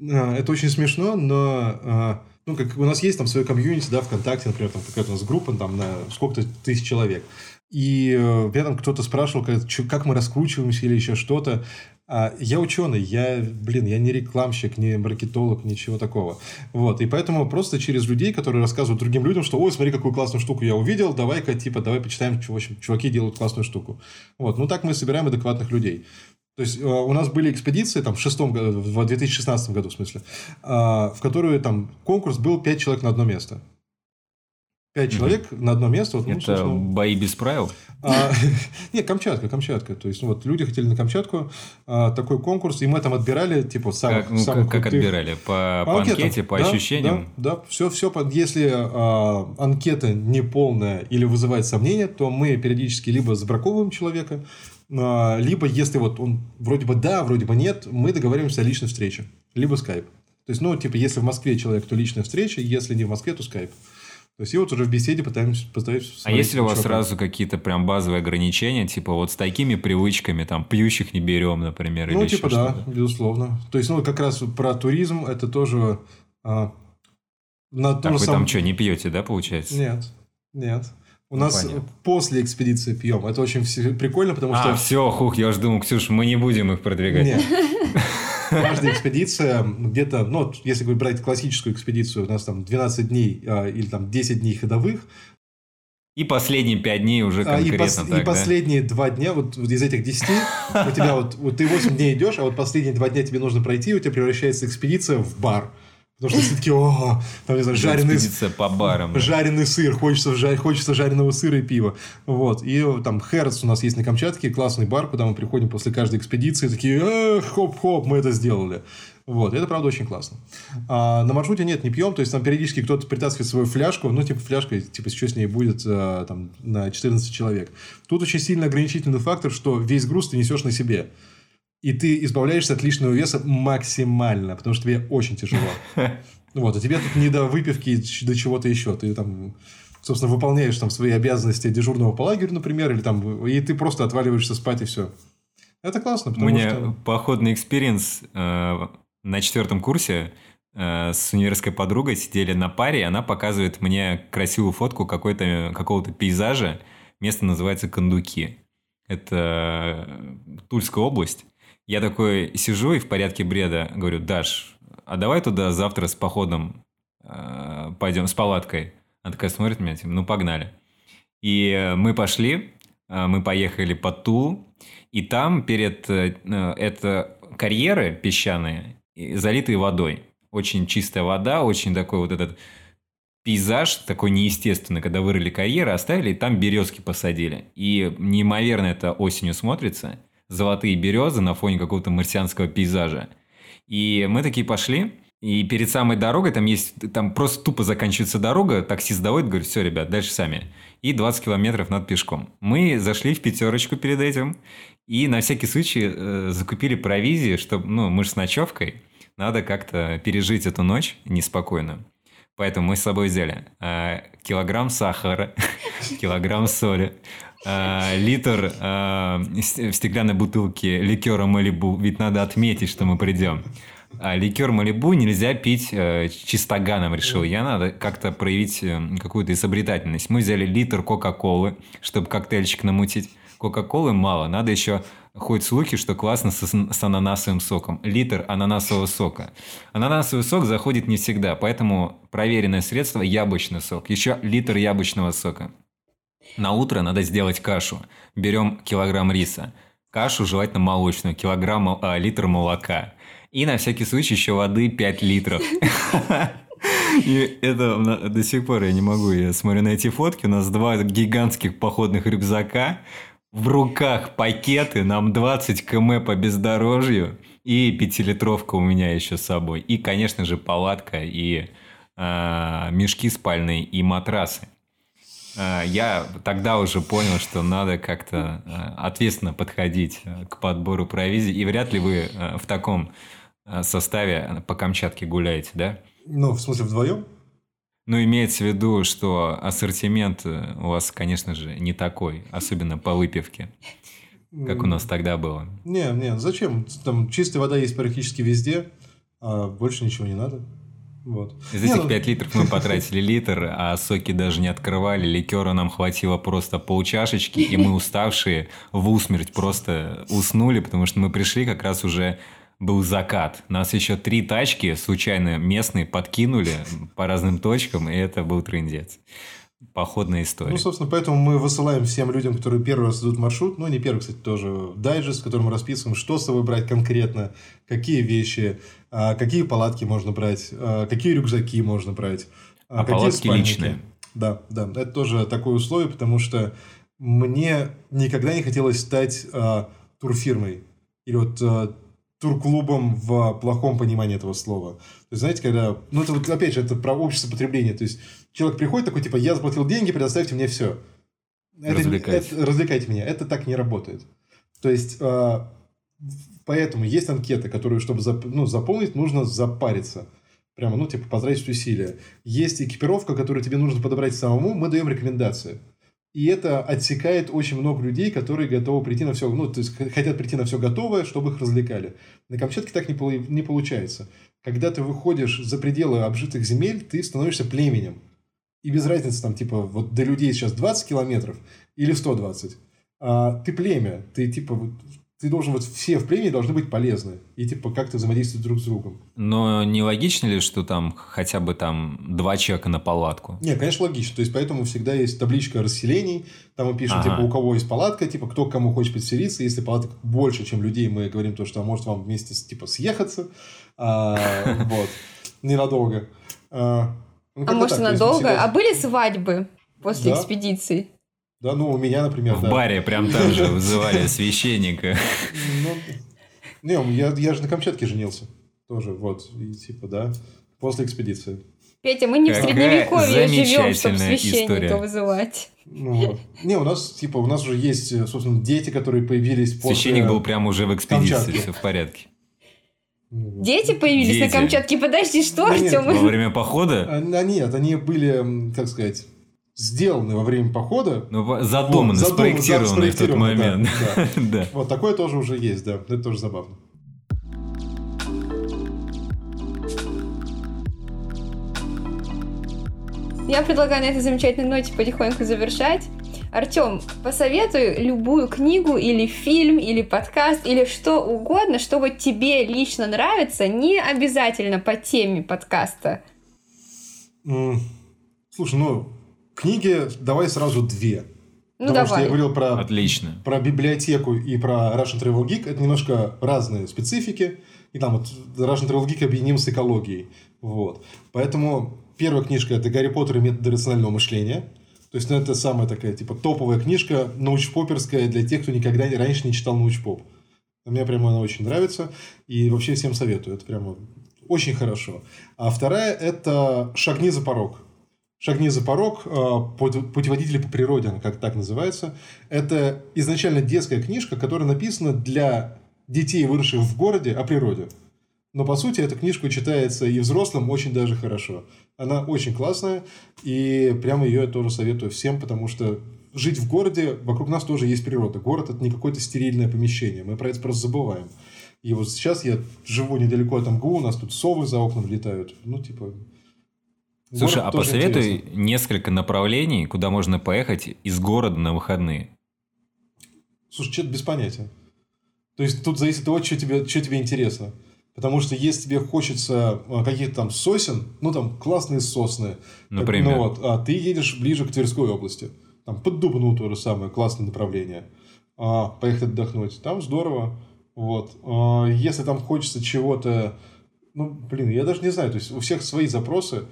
э, это очень смешно, но ну, как у нас есть там свое комьюнити, да, ВКонтакте, например, там какая-то у нас группа, там, на сколько-то тысяч человек. И э, меня там кто-то спрашивал, как мы раскручиваемся или еще что-то. А я ученый, я, блин, я не рекламщик, не маркетолог, ничего такого. Вот, и поэтому просто через людей, которые рассказывают другим людям, что, ой, смотри, какую классную штуку я увидел, давай-ка, типа, давай почитаем, в общем, чуваки делают классную штуку. Вот, ну так мы собираем адекватных людей. То есть, э, у нас были экспедиции там, в, шестом, в 2016 году, в смысле, э, в которую там конкурс был 5 человек на одно место. Пять человек mm-hmm. на одно место. Вот, ну, Это собственно... бои без правил? А, [laughs] нет, Камчатка, Камчатка. То есть, ну, вот люди хотели на Камчатку а, такой конкурс, и мы там отбирали, типа, самых, как, ну, самых как, отбирали? По, по, анкете, по да, ощущениям? Да, да. Все, все, если а, анкета не полная или вызывает сомнения, то мы периодически либо забраковываем человека, а, либо, если вот он вроде бы да, вроде бы нет, мы договариваемся о личной встрече, либо скайп. То есть, ну, типа, если в Москве человек, то личная встреча, если не в Москве, то скайп. То есть, и вот уже в беседе пытаемся поставить... А есть ли у вас сразу какие-то прям базовые ограничения, типа вот с такими привычками, там, пьющих не берем, например, Ну, или типа, да, безусловно. То есть, ну, как раз про туризм, это тоже... А, на так вы сам... там что, не пьете, да, получается? Нет, нет. У ну, нас понятно. после экспедиции пьем. Это очень прикольно, потому а, что... А, все, хух, я уже думал, Ксюш, мы не будем их продвигать. Нет. [laughs] каждая экспедиция где-то, ну, если брать классическую экспедицию, у нас там 12 дней а, или там 10 дней ходовых, и последние пять дней уже конкретно а, и, пос, так, и да? последние два дня, вот, вот из этих десяти, у тебя вот, вот ты 8 дней идешь, а вот последние два дня тебе нужно пройти, у тебя превращается экспедиция в бар. Потому что все таки о, там, не знаю, жареный, по барам, жареный сыр, хочется, жар, хочется жареного сыра и пива. Вот. И там Херц у нас есть на Камчатке, классный бар, куда мы приходим после каждой экспедиции, такие, э, хоп-хоп, мы это сделали. Вот, это правда очень классно. А на маршруте нет, не пьем, то есть там периодически кто-то притаскивает свою фляжку, ну, типа фляжка, типа, что с ней будет а, там, на 14 человек. Тут очень сильно ограничительный фактор, что весь груз ты несешь на себе. И ты избавляешься от лишнего веса максимально, потому что тебе очень тяжело. [laughs] Вот, а тебе тут не до выпивки, до чего-то еще. Ты там, собственно, выполняешь там свои обязанности дежурного по лагерю, например, или там, и ты просто отваливаешься спать, и все. Это классно, потому У меня что... походный experience э, на четвертом курсе э, с универской подругой сидели на паре, и она показывает мне красивую фотку какой-то, какого-то пейзажа. Место называется Кондуки. Это Тульская область. Я такой сижу и в порядке бреда говорю, Даш, а давай туда завтра с походом э, пойдем, с палаткой. Она такая смотрит меня, типа, ну погнали. И мы пошли, э, мы поехали под Тулу, и там перед э, это карьеры песчаные, залитые водой. Очень чистая вода, очень такой вот этот пейзаж такой неестественный, когда вырыли карьеры, оставили, и там березки посадили. И неимоверно это осенью смотрится. Золотые березы на фоне какого-то марсианского пейзажа. И мы такие пошли, и перед самой дорогой там есть, там просто тупо заканчивается дорога, таксист доводит, говорит, все, ребят, дальше сами. И 20 километров над пешком. Мы зашли в пятерочку перед этим, и на всякий случай э, закупили провизии, чтобы, ну, мы же с ночевкой, надо как-то пережить эту ночь неспокойно. Поэтому мы с собой взяли э, килограмм сахара, [laughs] килограмм соли, э, литр э, в стеклянной бутылке ликера Малибу. Ведь надо отметить, что мы придем. А ликер Малибу нельзя пить э, чистоганом, решил я. Надо как-то проявить э, какую-то изобретательность. Мы взяли литр Кока-Колы, чтобы коктейльчик намутить. Кока-Колы мало, надо еще ходят слухи, что классно с, с ананасовым соком. Литр ананасового сока. Ананасовый сок заходит не всегда, поэтому проверенное средство – яблочный сок. Еще литр яблочного сока. На утро надо сделать кашу. Берем килограмм риса. Кашу желательно молочную, килограмм, а, литр молока. И на всякий случай еще воды 5 литров. И это до сих пор я не могу. Я смотрю на эти фотки. У нас два гигантских походных рюкзака в руках пакеты, нам 20 км по бездорожью, и пятилитровка у меня еще с собой. И, конечно же, палатка, и э, мешки спальные, и матрасы. Э, я тогда уже понял, что надо как-то э, ответственно подходить э, к подбору провизии, и вряд ли вы в таком составе по Камчатке гуляете, да? Ну, в смысле, вдвоем? Ну, имеется в виду, что ассортимент у вас, конечно же, не такой, особенно по выпивке, как у нас тогда было. Не, не, зачем? Там чистая вода есть практически везде, а больше ничего не надо. Вот. Из этих не, 5 ну... литров мы потратили литр, а соки даже не открывали. Ликера нам хватило просто полчашечки, и мы уставшие в усмерть просто уснули, потому что мы пришли как раз уже был закат. Нас еще три тачки случайно местные подкинули по разным точкам, и это был трендец. Походная история. Ну, собственно, поэтому мы высылаем всем людям, которые первый раз идут маршрут, ну, не первый, кстати, тоже, дайджест, в котором мы расписываем, что с собой брать конкретно, какие вещи, а, какие палатки можно брать, а, какие рюкзаки можно брать. А, а какие палатки спальники. личные. Да, да, это тоже такое условие, потому что мне никогда не хотелось стать турфирмой. Или вот турклубом в плохом понимании этого слова. То есть, знаете, когда... Ну, это вот, опять же, это про общество потребления. То есть, человек приходит такой, типа, я заплатил деньги, предоставьте мне все. Это, развлекайте. Это, развлекайте меня. Это так не работает. То есть, э, поэтому есть анкеты, которые, чтобы зап, ну, заполнить, нужно запариться. Прямо, ну, типа, потратить усилия. Есть экипировка, которую тебе нужно подобрать самому. Мы даем рекомендации. И это отсекает очень много людей, которые готовы прийти на все, ну, то есть хотят прийти на все готовое, чтобы их развлекали. На Камчатке так не, не получается. Когда ты выходишь за пределы обжитых земель, ты становишься племенем. И без разницы, там, типа, вот до людей сейчас 20 километров или 120. А, ты племя, ты, типа, ты должен, вот все в племени должны быть полезны и типа как-то взаимодействовать друг с другом. Но не логично ли, что там хотя бы там два человека на палатку? Не, конечно, логично. То есть, поэтому всегда есть табличка расселений. Там мы пишем, ага. типа, у кого есть палатка, типа, кто к кому хочет подселиться. Если палаток больше, чем людей, мы говорим то, что может вам вместе, типа, съехаться. А, [laughs] вот. Ненадолго. А, ну, а может, надолго? А были свадьбы после экспедиции? Да, ну, у меня, например, В да. баре прям там же [laughs] вызывали священника. Ну, не, я, я же на Камчатке женился. Тоже, вот. И типа, да. После экспедиции. Петя, мы не в средневековье живем, чтобы священника история. вызывать. Ну. Не, у нас, типа, у нас уже есть, собственно, дети, которые появились после... Священник был прямо уже в экспедиции, все в порядке. Дети появились Дети. на Камчатке? Подожди, что, да Артем? Во время похода? А, а нет, они были, как сказать, сделаны во время похода. Ну, задуманы, вот, спроектированы, да, в тот момент. Да, да. [laughs] да. Вот такое тоже уже есть, да. Это тоже забавно. Я предлагаю на этой замечательной ноте потихоньку завершать. Артем, посоветуй любую книгу или фильм, или подкаст, или что угодно, что вот тебе лично нравится, не обязательно по теме подкаста. Слушай, ну, книги давай сразу две. Ну, Потому давай. что я говорил про, Отлично. про библиотеку и про Russian Travel Geek. Это немножко разные специфики. И там вот Russian Travel Geek объединим с экологией. Вот. Поэтому первая книжка – это «Гарри Поттер и методы рационального мышления». То есть, ну, это самая такая, типа, топовая книжка, научпоперская для тех, кто никогда раньше не читал научпоп. Мне прямо она очень нравится. И вообще всем советую. Это прямо очень хорошо. А вторая – это «Шагни за порог». «Шагни за порог», э, пут- «Путеводители по природе», она как так называется. Это изначально детская книжка, которая написана для детей, выросших в городе, о природе. Но, по сути, эта книжка читается и взрослым очень даже хорошо. Она очень классная, и прямо ее я тоже советую всем, потому что жить в городе, вокруг нас тоже есть природа. Город – это не какое-то стерильное помещение, мы про это просто забываем. И вот сейчас я живу недалеко от МГУ, у нас тут совы за окном летают. Ну, типа... Слушай, город а посоветуй интересно. несколько направлений, куда можно поехать из города на выходные. Слушай, что-то без понятия. То есть тут зависит от того, что тебе, что тебе интересно. Потому что если тебе хочется а, каких-то там сосен, ну там классные сосны, Например. ну, вот, а ты едешь ближе к Тверской области. Там под Дубну то же самое, классное направление. А, поехать отдохнуть. Там здорово. Вот. А, если там хочется чего-то... Ну, блин, я даже не знаю. То есть у всех свои запросы.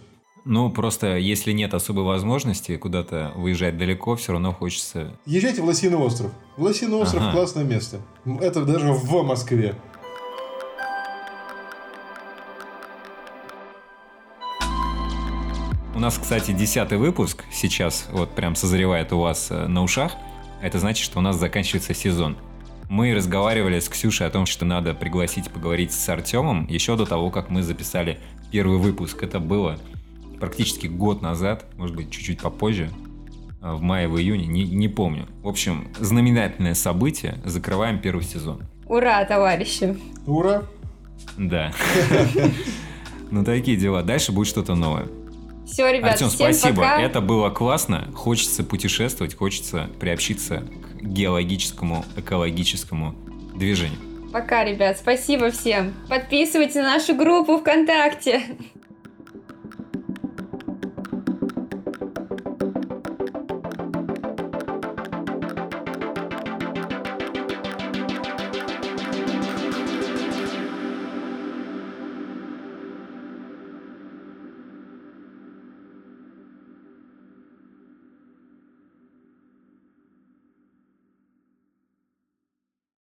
Ну, просто если нет особой возможности куда-то выезжать далеко, все равно хочется... Езжайте в Лосиный остров. Лосиный остров Ага. классное место. Это даже в Москве. У нас, кстати, десятый выпуск сейчас вот прям созревает у вас э, на ушах. Это значит, что у нас заканчивается сезон. Мы разговаривали с Ксюшей о том, что надо пригласить поговорить с Артемом еще до того, как мы записали первый выпуск. Это было практически год назад, может быть, чуть-чуть попозже, э, в мае, в июне, не, не помню. В общем, знаменательное событие. Закрываем первый сезон. Ура, товарищи! Ура! Да. [laughs] Ну, такие дела. Дальше будет что-то новое. Все, ребят, Артем, всем спасибо. пока. Это было классно. Хочется путешествовать, хочется приобщиться к геологическому, экологическому движению. Пока, ребят, спасибо всем. Подписывайтесь на нашу группу ВКонтакте.